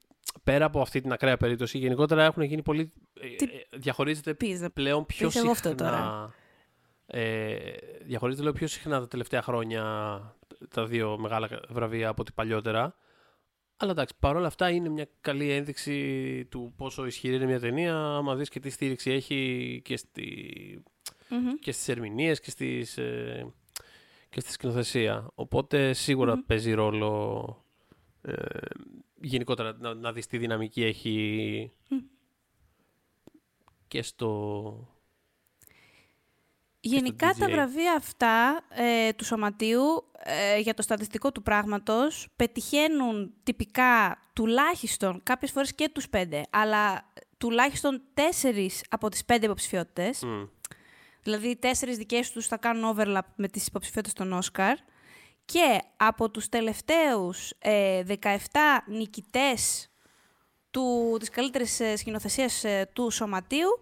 πέρα από αυτή την ακραία περίπτωση, γενικότερα έχουν γίνει πολύ. ε, Τι ε, διαχωρίζεται Πεις, να πλέον πιο πεις εγώ συχνά. αυτό τώρα. Ε, διαχωρίζεται λέω, πιο συχνά τα τελευταία χρόνια τα δύο μεγάλα βραβεία από ό,τι παλιότερα. Αλλά εντάξει, παρόλα αυτά είναι μια καλή ένδειξη του πόσο ισχυρή είναι μια ταινία, άμα δεις και τι στήριξη έχει και, στη, Μμμ. και στις ερμηνείες και, στις, ε, και στη σκηνοθεσία. Οπότε σίγουρα Μμμ. παίζει ρόλο ε, γενικότερα να, να δεις τι δυναμική έχει Μμ. και στο... Γενικά τα DGA. βραβεία αυτά ε, του Σωματείου ε, για το στατιστικό του πράγματος πετυχαίνουν τυπικά τουλάχιστον, κάποιες φορές και τους πέντε, αλλά τουλάχιστον τέσσερις από τις πέντε υποψηφιότητες. Μμ. Δηλαδή, οι τέσσερις δικές τους θα κάνουν overlap με τις υποψηφιότητες των Όσκαρ. Και από τους τελευταίους ε, 17 νικητές του, της καλύτερης ε, σκηνοθεσίας ε, του Σωματείου,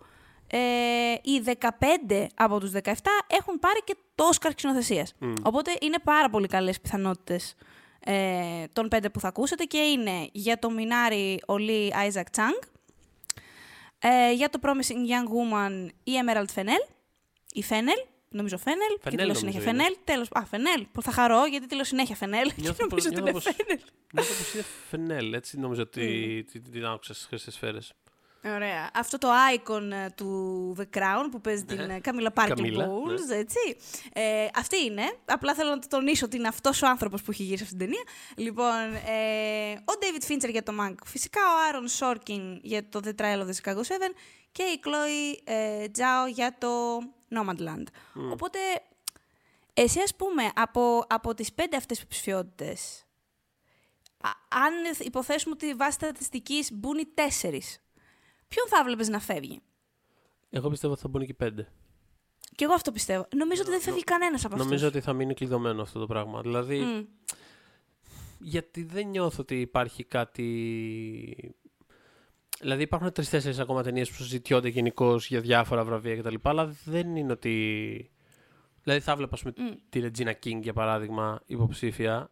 ε, οι 15 από τους 17 έχουν πάρει και το Όσκαρ σκηνοθεσίας. Μμ. Οπότε είναι πάρα πολύ καλές πιθανότητες ε, των πέντε που θα ακούσετε και είναι για το Μινάρι ο Λί Άιζακ Τσάνγκ, ε, για το Promising Young Woman η Emerald Fennell, η Φένελ, νομίζω Φένελ, και Φενέλ τη λέω νομίζω συνέχεια είναι. Φενέλ. Τέλος, α, Φενέλ, που θα χαρώ γιατί τη λέω συνέχεια Φενέλ και Νιώθω νομίζω πως- ότι είναι νιώθω πως- Φένελ. Νιώθω πως είναι φενέλ, έτσι νομίζω ότι την, την άκουσα στις χρυσές σφαίρες. Ωραία. Αυτό το icon ε, του The Crown που παίζει την ε, Καμίλα Πάρκερ Καμίλα, Bowles, έτσι. Ε, αυτή είναι. Απλά θέλω να το τονίσω ότι είναι αυτός ο άνθρωπος που έχει γυρίσει αυτή την ταινία. Λοιπόν, ε, ο David Fincher για το Mank. Φυσικά ο Aaron Sorkin για το The Trial of the Chicago 7 και η Chloe ε, Zhao για το Nomadland. Οπότε, εσύ ας πούμε, από, από τις πέντε αυτές υποψηφιότητες, α- αν υποθέσουμε ότι βάσει στατιστικής μπουν οι τέσσερις, ποιον θα βλέπεις να φεύγει; Εγώ πιστεύω ότι θα μπουν και πέντε. Και εγώ αυτό πιστεύω. Νομίζω ότι δεν φεύγει κανένας από αυτούς. Νομίζω ότι θα μείνει κλειδωμένο αυτό το πράγμα. Δηλαδή, Μμ. γιατί δεν νιώθω ότι υπάρχει κάτι. Δηλαδή, υπάρχουν τρει-τέσσερι ακόμα ταινίες που συζητιώνται γενικώ για διάφορα βραβεία κτλ. Αλλά δεν είναι ότι. Δηλαδή, θα βλέπα, ας πούμε, Μμ. τη Regina King για παράδειγμα υποψήφια.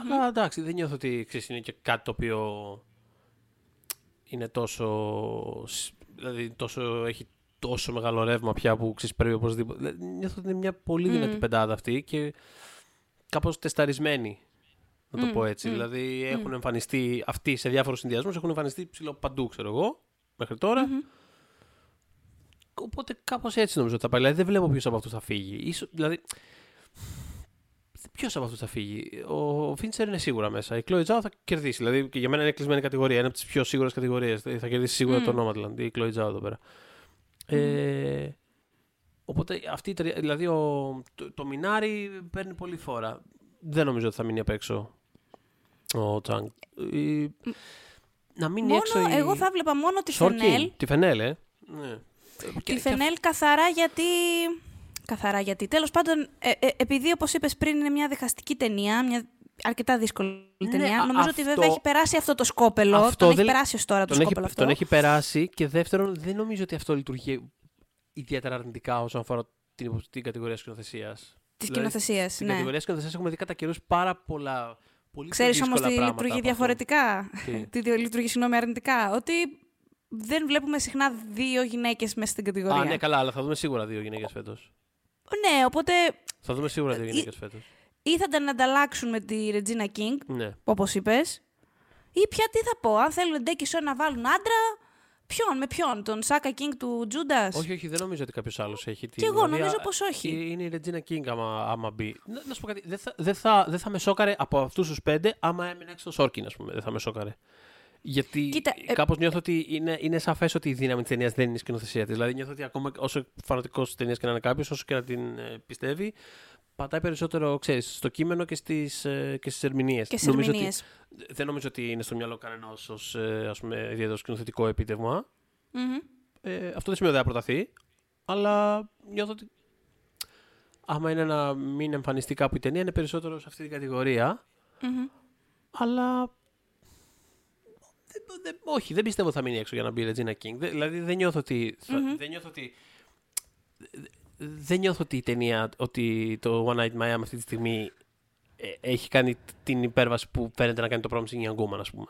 Αλλά εντάξει, δεν νιώθω ότι ξέρεις, είναι και κάτι το οποίο είναι τόσο. σ- Δηλαδή, τόσο, έχει τόσο μεγάλο ρεύμα πια που ξέρεις, πρέπει οπωσδήποτε. Δηλαδή, νιώθω ότι είναι μια πολύ δυνατή Μμ. πεντάδα αυτή και κάπως τεσταρισμένη. Να το Μμ, πω έτσι. μμ, Δηλαδή, μμ. έχουν εμφανιστεί αυτοί σε διάφορους συνδυασμούς, έχουν εμφανιστεί ψηλό παντού, ξέρω εγώ, μέχρι τώρα. Μμμ. Οπότε κάπως έτσι νομίζω ότι θα πάει. Δηλαδή δεν βλέπω ποιος από αυτούς θα φύγει. Ίσως, δηλαδή, ποιος από αυτούς θα φύγει; Ο Φίντσερ είναι σίγουρα μέσα. Η Chloe Zhao θα κερδίσει. Δηλαδή και για μένα είναι κλεισμένη κατηγορία. Είναι από τις πιο σίγουρες κατηγορίες. Δηλαδή, Θα κερδίσει σίγουρα Μμ. το Nomadland. Η Chloe Zhao εδώ πέρα. Ε, οπότε αυτή η τρία, δηλαδή ο, το, το Μινάρι παίρνει πολύ φόρα. Δεν νομίζω ότι θα μείνει απ' έξω ο Τσάνγκ. Η- Να μείνει Μόνο, έξω η... εγώ θα βλέπα μόνο τη Σόρκιν. Φενέλ. Τη Φενέλ, ε. Ναι. Και- Τη και Φενέλ καθαρά γιατί... Καθαρά γιατί. Τέλος πάντων, ε, ε, επειδή όπως είπες πριν είναι μια διχαστική ταινία, μια αρκετά δύσκολη Ναι, ταινία, α- νομίζω ότι αυτό- βέβαια έχει περάσει αυτό το σκόπελο. Αυτό τον έχει δεν- περάσει ως τώρα το τον, έχει, σκόπελο αυτό. τον έχει περάσει και δεύτερον δεν νομίζω ότι αυτό λειτουργεί ιδιαίτερα αρνητικά όσον αφορά την, υπο- την κατηγορία σκηνοθεσίας. Της σκηνοθεσίας, Στην ναι. κατηγορία σκηνοθεσίας έχουμε δει κατά καιρούς πάρα πολλά. Πολύ πιο Ξέρεις όμως δύσκολα τι πράγματα λειτουργεί από αυτό. διαφορετικά; Τι; τι δι- λειτουργεί, συγγνώμη, αρνητικά; Ότι δεν βλέπουμε συχνά δύο γυναίκες μέσα στην κατηγορία. Α, ναι, καλά, αλλά θα δούμε σίγουρα δύο γυναίκες φέτος. Ναι, οπότε Θα δούμε σίγουρα δύο Ε, γυναίκε φέτος. ή θα την ανταλλάξουν με τη Regina King, Ναι. όπως είπες. Ή πια τι θα πω, αν θέλουν Ντέκι Σον να βάλουν άντρα, ποιον, με ποιον, τον Σάκα King του Τζούντας; Όχι, όχι, δεν νομίζω ότι κάποιος άλλος έχει. Κι εγώ νομίζω πως όχι. ε, Είναι η Regina King άμα, άμα μπει. Να, να σου πω κάτι. Δεν θα, δεν, θα, δεν θα με σόκαρε από αυτούς τους πέντε άμα έμεινε έξω το Σόρκιν, ας πούμε. Δεν θα με σόκαρε. Γιατί Κοίτα, ε- κάπως νιώθω ότι είναι, είναι σαφές ότι η δύναμη της ταινίας δεν είναι η σκηνοθεσία της. Δηλαδή νιώθω ότι ακόμα όσο φανατικός της ταινίας και να είναι κάποιος, όσο και να την ε, πιστεύει, πατάει περισσότερο ξέρεις, στο κείμενο και στις ε, και στις ερμηνείες. Και στις ερμηνείες. Δεν νομίζω ότι είναι στο μυαλό κανένας ως ε, ας πούμε, ιδιαίτερο σκηνοθετικό επίτευγμα. Ε, αυτό δεν σημαίνει ότι θα προταθεί, αλλά νιώθω ότι άμα είναι να μην εμφανιστεί κάπου η ταινία, είναι περισσότερο σε αυτή την κατηγορία. Αλλά. Δεν, δεν- όχι, δεν πιστεύω θα μείνει έξω για να μπει η Regina King. Δεν- δηλαδή δεν νιώθω ότι. θα- δεν νιώθω ότι. Δεν νιώθω ότι η ταινία, ότι το One Night Miami αυτή τη στιγμή ε, έχει κάνει την υπέρβαση που φαίνεται να κάνει το Promising Young Woman, ας πούμε.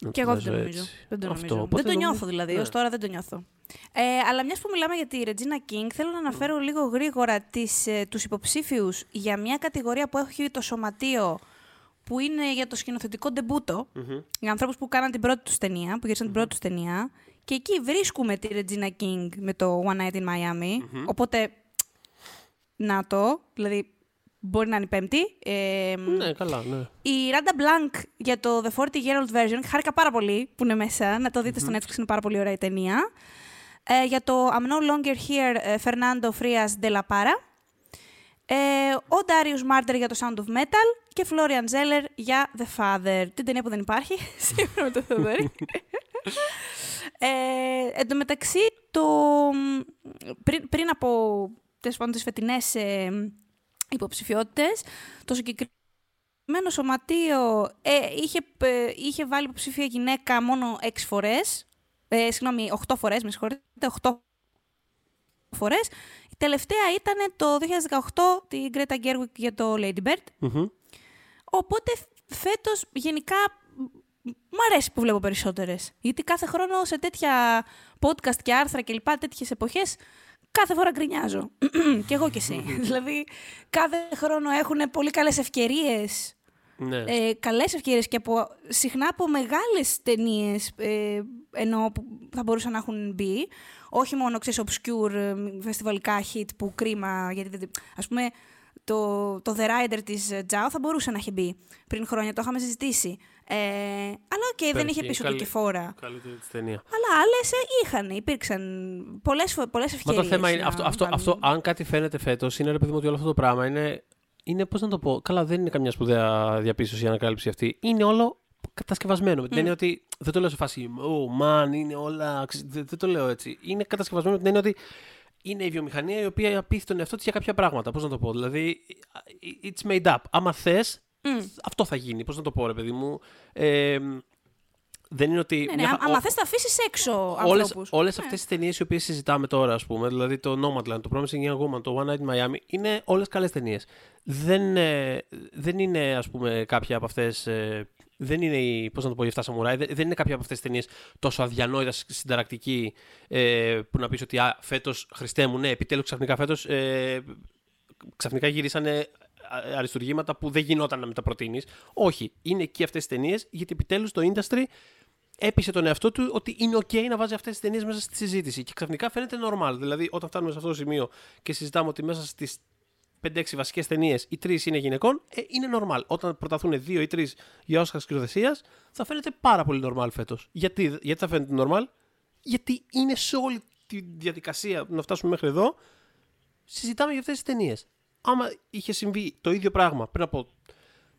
Να Και το εγώ δεν το βάζω νομίζω. έτσι. Δεν το, Αυτό, νομίζω. οπότε δεν το νομίζω- νιώθω δηλαδή. ναι. Ως τώρα δεν το νιώθω. Ε, αλλά μιας που μιλάμε για τη Regina King, θέλω να αναφέρω λίγο γρήγορα τις, ε, τους υποψήφιους για μια κατηγορία που έχει το σωματείο που είναι για το σκηνοθετικό ντεμπούτο. Μμμ. Για ανθρώπους που κάναν την πρώτη τους ταινία, που γύρισαν την πρώτη τους ταινία. Και εκεί βρίσκουμε τη Regina King με το One Night in Miami. Οπότε, να το. Δηλαδή, μπορεί να είναι η πέμπτη. Ε, Ναι, καλά, ναι. η Ράντα Blank για το The 40 Year Old Version, χάρηκα πάρα πολύ που είναι μέσα, να το δείτε στο Netflix, είναι πάρα πολύ ωραία η ταινία. Ε, για το I'm No Longer Here, ε, Fernando Frias de la Para. Ε, ο Darius Martyr για το Sound of Metal και Florian Zeller για The Father. Την ταινία που δεν υπάρχει, σήμερα με το Θεοδόρη. ε, εν τω μεταξύ, το, πριν, πριν από τέλος πάντων, τις φετινές ε, υποψηφιότητες, το συγκεκριμένο σωματείο ε, είχε, ε, είχε βάλει υποψήφια γυναίκα μόνο 6 φορές. Ε, συγγνώμη, 8 φορές, με συγχωρείτε, 8 φορές. Η τελευταία ήταν το 2018 την Greta Gerwig για το Lady Bird. Μμμ. Οπότε φέτος γενικά μ- μ' αρέσει που βλέπω περισσότερες. Γιατί κάθε χρόνο σε τέτοια podcast και άρθρα και λοιπά τέτοιες εποχές κάθε φορά γκρινιάζω. και εγώ κι εσύ. δηλαδή κάθε χρόνο έχουν πολύ καλές ευκαιρίες Ναι. ε, καλές ευκαιρίες και από, συχνά από μεγάλες ταινίες ε, ενώ που θα μπορούσαν να έχουν μπει. Όχι μόνο, ξέρεις, obscure ε, φεστιβαλικά hit που κρίμα, γιατί δεν- ας πούμε το, το The Rider της ε, Τζάο θα μπορούσε να έχει μπει πριν χρόνια, το είχαμε συζητήσει. Ε, αλλά οκ, δεν Υπέροχη, είχε πίσω του καλή- και φόρα. Καλύτερη της ταινία. Αλλά άλλες ε, είχαν, υπήρξαν πολλές, φο- πολλές Μα ευκαιρίες. το θέμα είναι να αυτό, αυτό, βάλουν. αυτό, αν κάτι φαίνεται φέτος, είναι ρε παιδί μου ότι όλο αυτό το πράγμα είναι. Είναι, πώς να το πω, καλά, δεν είναι καμιά σπουδαία διαπίστωση η ανακάλυψη αυτή. Είναι όλο κατασκευασμένο. Με την έννοια ότι δεν το λέω σε φάση, oh man, είναι όλα. ξε- Δεν, δεν το λέω έτσι. Είναι κατασκευασμένο με την έννοια ότι είναι η βιομηχανία η οποία απίθει τον εαυτό της για κάποια πράγματα. Πώς να το πω, δηλαδή, it's made up. Άμα θες, αυτό θα γίνει. Πώς να το πω, ρε παιδί μου. Ε, δεν είναι ότι. Ναι, ναι, μια χα- άμα ο- θες θα αφήσεις έξω όλες, ανθρώπους. όλες Ναι. αυτές τις ταινίες οι οποίες συζητάμε τώρα, ας πούμε, δηλαδή το Nomadland, το Promising Young Woman, το One Night in Miami, είναι όλες καλές ταινίες. Δεν, ε, δεν είναι, ας πούμε, κάποια από αυτές... ε, δεν είναι η, πώς να το πω, η 7 Samurai, δεν, δεν είναι κάποια από αυτές τις ταινίες τόσο αδιανόητα συνταρακτική ε, που να πεις ότι α, φέτος, Χριστέ μου, ναι, επιτέλους ξαφνικά φέτος ε, ξαφνικά γυρίσανε α- αριστουργήματα που δεν γινόταν να μεταπροτείνει. Όχι, είναι εκεί αυτές τις ταινίες γιατί επιτέλους το industry έπεισε τον εαυτό του ότι είναι OK να βάζει αυτές τις ταινίες μέσα στη συζήτηση. Και ξαφνικά φαίνεται normal. Δηλαδή, όταν φτάνουμε σε αυτό το σημείο και συζητάμε ότι μέσα στις 5-6 βασικές ταινίες οι τρεις είναι γυναικών, ε, είναι normal. Όταν προταθούν δύο ή τρεις για Όσκαρ σκηνοθεσίας, θα φαίνεται πάρα πολύ normal φέτος. Γιατί, γιατί θα φαίνεται normal, Γιατί είναι σε όλη τη διαδικασία να φτάσουμε μέχρι εδώ, συζητάμε για αυτές τις ταινίες. Άμα είχε συμβεί το ίδιο πράγμα πριν από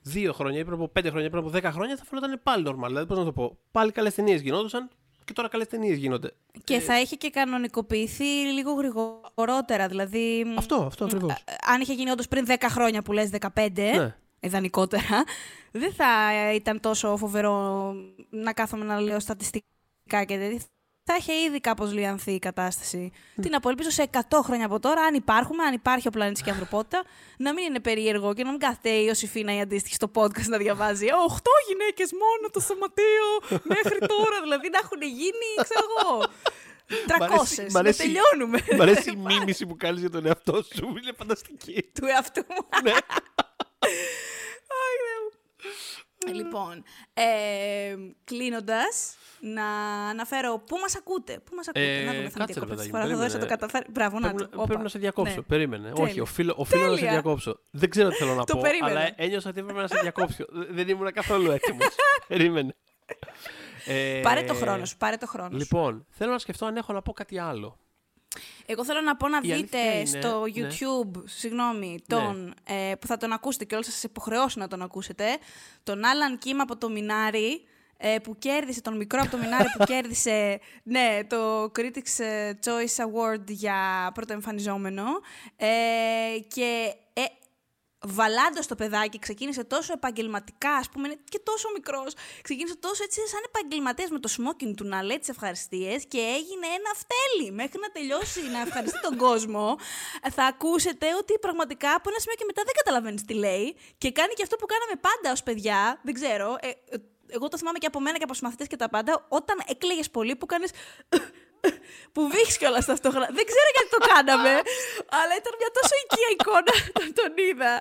δύο χρόνια ή πριν από πέντε χρόνια ή πριν από δέκα χρόνια, θα φαινόταν πάλι normal. Δηλαδή, πώς να το πω, πάλι καλές ταινίες γινόντουσαν και τώρα καλές ταινίες γίνονται. Και θα είχε και κανονικοποιηθεί λίγο γρηγορότερα. Δηλαδή, Αυτό, αυτό ακριβώς. ε, αν είχε γίνει όντως πριν 10 χρόνια που λες 15, Ναι. ιδανικότερα, δεν θα ήταν τόσο φοβερό να κάθομαι να λέω στατιστικά και τέτοια. Θα είχε ήδη κάπως λιανθεί η κατάσταση. Τι να πω, ελπίζω σε 100 χρόνια από τώρα, αν υπάρχουμε, αν υπάρχει ο πλανήτης και η ανθρωπότητα, να μην είναι περίεργο και να μην κάθεται η Ιωσήφίνα η αντίστοιχη στο podcast να διαβάζει «Οχτώ γυναίκες μόνο το σωματείο μέχρι τώρα», δηλαδή να έχουν γίνει, ξέρω εγώ, 300. μ' Να αρέσει- τελειώνουμε. Μ' αρέσει η μίμηση που κάνεις για τον εαυτό σου. Είναι φανταστική. του εαυτού μου. ναι. Ай, Θεέ μου. Λοιπόν, ε, κλείνοντας, να αναφέρω πού μας ακούτε. Πού μας ακούτε. Ε, να δούμε, θα με κάτσε, ρε διακόψω παιδάκι τη μου, φορά. Θα δώσω το περίμενε. καταφέρει. Μπράβο, να Πρέπει, το. να- πρέπει Όπα. να σε διακόψω. Ναι. Περίμενε. Τέλεια. Όχι, οφείλω, οφείλω να σε Τέλεια. διακόψω. Δεν ξέρω τι θέλω να Το πω. περίμενα. Αλλά ένιωσα ότι έπρεπε να σε διακόψω. Δεν ήμουν καθόλου έτοιμος. Περίμενε. Ε, Πάρε το χρόνο σου. Πάρε το χρόνο σου. Λοιπόν, θέλω να σκεφτώ αν έχω να πω κάτι άλλο. Εγώ θέλω να πω να Η αλήθεια δείτε είναι- στο ναι. YouTube, συγγνώμη, τον, ε, που θα τον ακούσετε και όλοι σας υποχρεώσω να τον ακούσετε, τον Άλαν Κίμ από το Μινάρι, ε, που κέρδισε, τον μικρό από το Μινάρι που κέρδισε, ναι, το Critics ε, Choice Award για πρώτο εμφανιζόμενο. Ε, και ε, βαλάντος το παιδάκι, ξεκίνησε τόσο επαγγελματικά, ας πούμε, είναι και τόσο μικρός. Ξεκίνησε τόσο έτσι, σαν επαγγελματίας με το smoking του να λέει τις ευχαριστίες και έγινε ένα φτέλι. Μέχρι να τελειώσει να ευχαριστεί τον κόσμο, ε, θα ακούσετε ότι πραγματικά από ένα σημείο και μετά δεν καταλαβαίνεις τι λέει και κάνει και αυτό που κάναμε πάντα ως παιδιά. Δεν ξέρω. Ε, ε, εγώ το θυμάμαι και από μένα και από του μαθητέ και τα πάντα. Όταν έκλαιγες πολύ, που κάνεις. Που βήχεις κιόλας ταυτόχρονα. Δεν ξέρω γιατί το κάναμε, αλλά ήταν μια τόσο οικία εικόνα όταν τον είδα.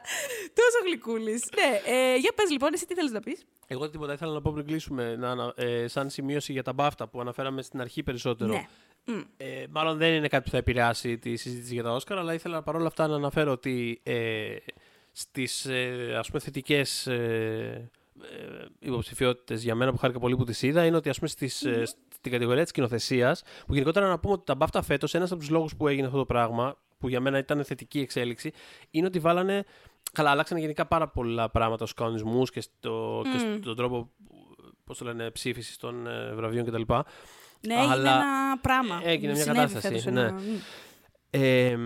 Τόσο γλυκούλης. Ναι, ε, για πες λοιπόν, εσύ τι θέλεις να πεις; Εγώ τίποτα ήθελα να πω πριν κλείσουμε, να, ανα- ε, σαν σημείωση για τα μπάφτα που αναφέραμε στην αρχή περισσότερο. Ναι. Μμ. Ε, μάλλον δεν είναι κάτι που θα επηρεάσει τη συζήτηση για τα Όσκαρ, αλλά ήθελα παρόλα αυτά να αναφέρω ότι ε, στις ε, ας πούμε θετικές ε, ε, υποψηφιότητες για μένα που χάρηκα πολύ που τις είδα είναι ότι ας πούμε στις, ε, στην κατηγορία της κοινοθεσίας, που γενικότερα να πούμε ότι τα μπάφτα φέτος, ένας από τους λόγους που έγινε αυτό το πράγμα, που για μένα ήταν θετική εξέλιξη, είναι ότι βάλανε, καλά αλλάξανε γενικά πάρα πολλά πράγματα στους κανονισμούς και, στο, και στον τρόπο πώς το λένε, ψήφισης των ε, βραβείων κτλ. Ναι, έγινε Αλλά ένα πράγμα. έγινε μια Συνέβη κατάσταση, φέτος ναι. ένα- μ. Ε,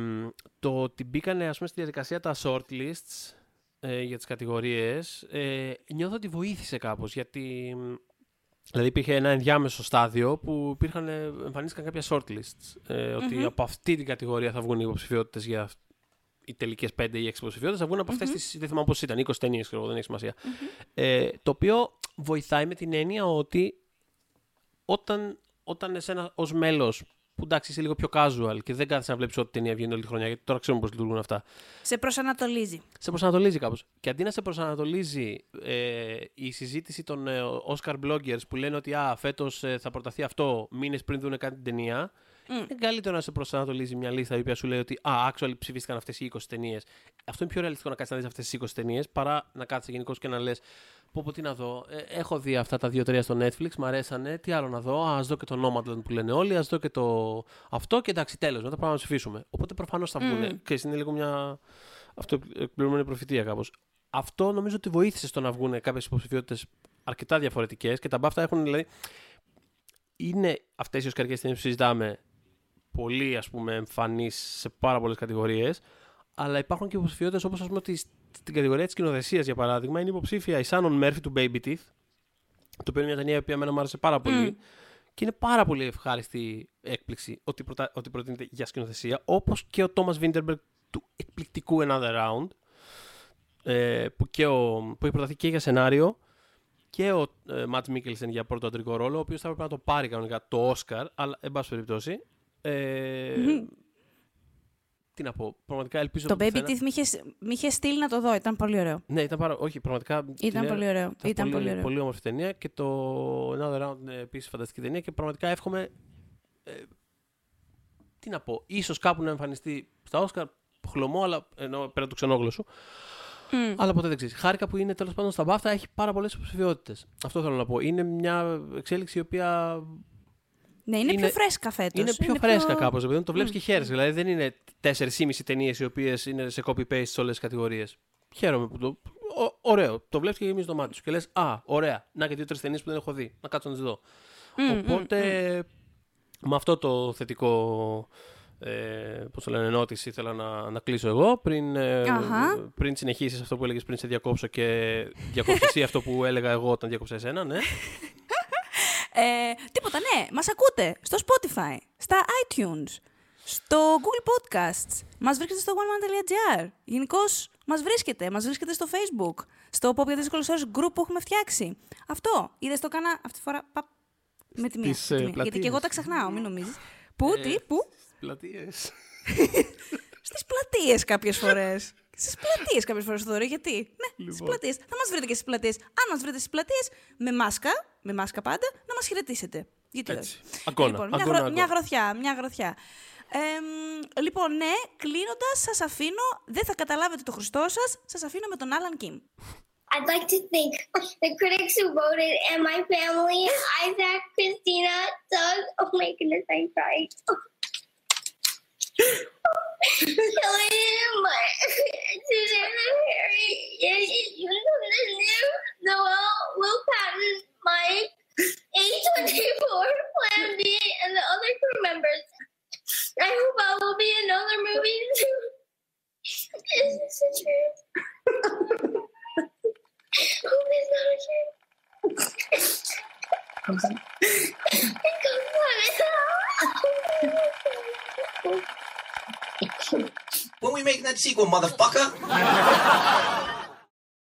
το ότι μπήκανε ας πούμε, στη διαδικασία τα shortlists ε, για τις κατηγορίες ε, νιώθω ότι βοήθησε κάπως γιατί μ, δηλαδή υπήρχε ένα ενδιάμεσο στάδιο που υπήρχαν, ε, εμφανίστηκαν κάποια shortlists ε, οτι από αυτή την κατηγορία θα βγουν οι υποψηφιότητες για αυ- οι τελικές 5 ή 6 υποψηφιότητες θα βγουν από αυτές τις, δεν θυμάμαι πώς ήταν, 20 ταινίες ξέρω, εγώ, δεν έχει σημασία. Ε, το οποίο βοηθάει με την έννοια ότι όταν, όταν εσένα ως μέλος που εντάξει είσαι λίγο πιο casual και δεν κάθεσαι να βλέπεις ό,τι ταινία βγαίνει όλη τη χρονιά, γιατί τώρα ξέρουμε πώς λειτουργούν αυτά. Σε προσανατολίζει. Σε προσανατολίζει κάπως. Και αντί να σε προσανατολίζει ε, η συζήτηση των ε, Oscar bloggers που λένε ότι α, φέτος ε, θα προταθεί αυτό μήνες πριν δουν κάτι την ταινία, είναι καλύτερο να σε προσανατολίζει μια λίστα η οποία σου λέει ότι α, actually ψηφίστηκαν αυτές οι 20 ταινίες. Αυτό είναι πιο ρεαλιστικό να κάτσεις να δεις αυτές τις 20 ταινίες παρά να κάτσεις γενικώς και να λες πω πω τι να δω, ε, έχω δει αυτά τα δύο-τρία στο Netflix, μ' αρέσανε, τι άλλο να δω, α, ας δω και το Nomadland που λένε όλοι, ας δω και το αυτό και εντάξει τέλος, μετά πάμε να ψηφίσουμε. Οπότε προφανώς θα βγουν, και είναι λίγο μια αυτοεκπληρωμένη προφητεία κάπως. Αυτό νομίζω ότι βοήθησε στο να βγουν κάποιες υποψηφιότητες αρκετά διαφορετικές και τα μπάφτα έχουν δηλαδή είναι αυτές οι οσκαρικές ταινίες που συζητάμε πολύ ας πούμε εμφανείς σε πάρα πολλές κατηγορίες αλλά υπάρχουν και υποψηφιότητες όπως ας πούμε ότι στην κατηγορία της κοινοθεσίας για παράδειγμα είναι υποψήφια η Shannon Murphy του Baby Teeth το οποίο είναι μια ταινία η οποία εμένα μου άρεσε πάρα πολύ και είναι πάρα πολύ ευχάριστη έκπληξη ότι, προτα... ότι προτείνεται για σκηνοθεσία όπως και ο Thomas Winterberg του εκπληκτικού Another Round ε, που, και ο... που έχει προταθεί και για σενάριο και ο ε, Matt Mikkelsen για πρώτο αντρικό ρόλο, ο οποίος θα έπρεπε να το πάρει κανονικά το Oscar, αλλά εν πάση περιπτώσει. Ε, Τι να πω, πραγματικά ελπίζω Το ότι Baby πουθενά- Teeth μ' είχε- μ' είχες στείλει να το δω, ήταν πολύ ωραίο. Ναι, ήταν πάρα... Όχι, πραγματικά. Ήταν την- πολύ ωραίο. Ήταν πολύ ωραίο. πολύ όμορφη ταινία και το Another Round είναι επίσης φανταστική ταινία και πραγματικά εύχομαι. Ε, τι να πω, ίσως κάπου να εμφανιστεί στα Όσκαρ. Χλωμό, αλλά ενώ πέρα του ξενόγλωσσου. Μμ. Αλλά ποτέ δεν ξέρεις. Χάρηκα που είναι τέλος πάντων στα μπάφτα, έχει πάρα πολλές υποψηφιότητες. Αυτό θέλω να πω. Είναι μια εξέλιξη η οποία Ναι, είναι, είναι- πιο φρέσκα φέτος. είναι πιο φρέσκα κάπως. Επειδή το βλέπεις και χαίρεσαι. Δηλαδή δεν είναι 4,5 ταινίες οι οποίες είναι σε copy-paste σε όλες τις κατηγορίες. Χαίρομαι που το. Ω- ωραίο. Το βλέπεις και γεμίζεις το μάτι σου. Και λες, Α, ωραία. Να και δύο-τρεις ταινίες που δεν έχω δει. Να κάτσω να τις δω. Οπότε με αυτό το θετικό. Ε, πώς το λένε, ενότηση ήθελα να, να κλείσω εγώ πριν, ε, Αχα. πριν συνεχίσεις αυτό που έλεγες πριν σε διακόψω και διακόψεις εσύ αυτό που έλεγα εγώ όταν διακόψα εσένα, ναι. Ε, τίποτα, ναι. Μας ακούτε στο Spotify, στα iTunes, στο Google Podcasts. Μας βρίσκεται στο oneman.gr. Γενικώς μας βρίσκεται. Μας βρίσκεται στο Facebook. Στο Pop για δύσκολες ώρες group που έχουμε φτιάξει. Αυτό. Είδες το κάνα αυτή τη φορά. Παπ, με τη μία. Στις, με τη ε, μία. Γιατί και εγώ πλατείες. τα ξεχνάω, μην νομίζεις. Πού, Ε, τι, πού; Στις πλατείες. Στις πλατείες κάποιες φορές. Στις πλατείες κάποιες φορές, Θοδωρή, γιατί; Ναι, στις Λοιπόν. πλατείες. Θα μας βρείτε και στις πλατείες. Αν μας βρείτε στις πλατείες, με μάσκα, με μάσκα πάντα, να μας χαιρετήσετε. Γιατί Έτσι. όχι. Αγκώνα, Λοιπόν, μια, αγκώνα, γρο- μια αγκώνα. γροθιά, μια γροθιά. Ε, μ, λοιπόν, ναι, κλείνοντας, σας αφήνω. Δεν θα καταλάβετε το Χριστό σας. Σας αφήνω με τον Άλαν Κιμ. I'd like to thank the critics who voted and my family, Isaac, Christina, Doug. Oh my goodness, I'm crying. Kelly, my Susanna, Harry, Yusuf, Noel, Will Patton, Mike, A24, Plan B, and the other crew members. I hope I will be in other movies. Is this a truth? Hope it's not a truth. When we making that sequel, motherfucker?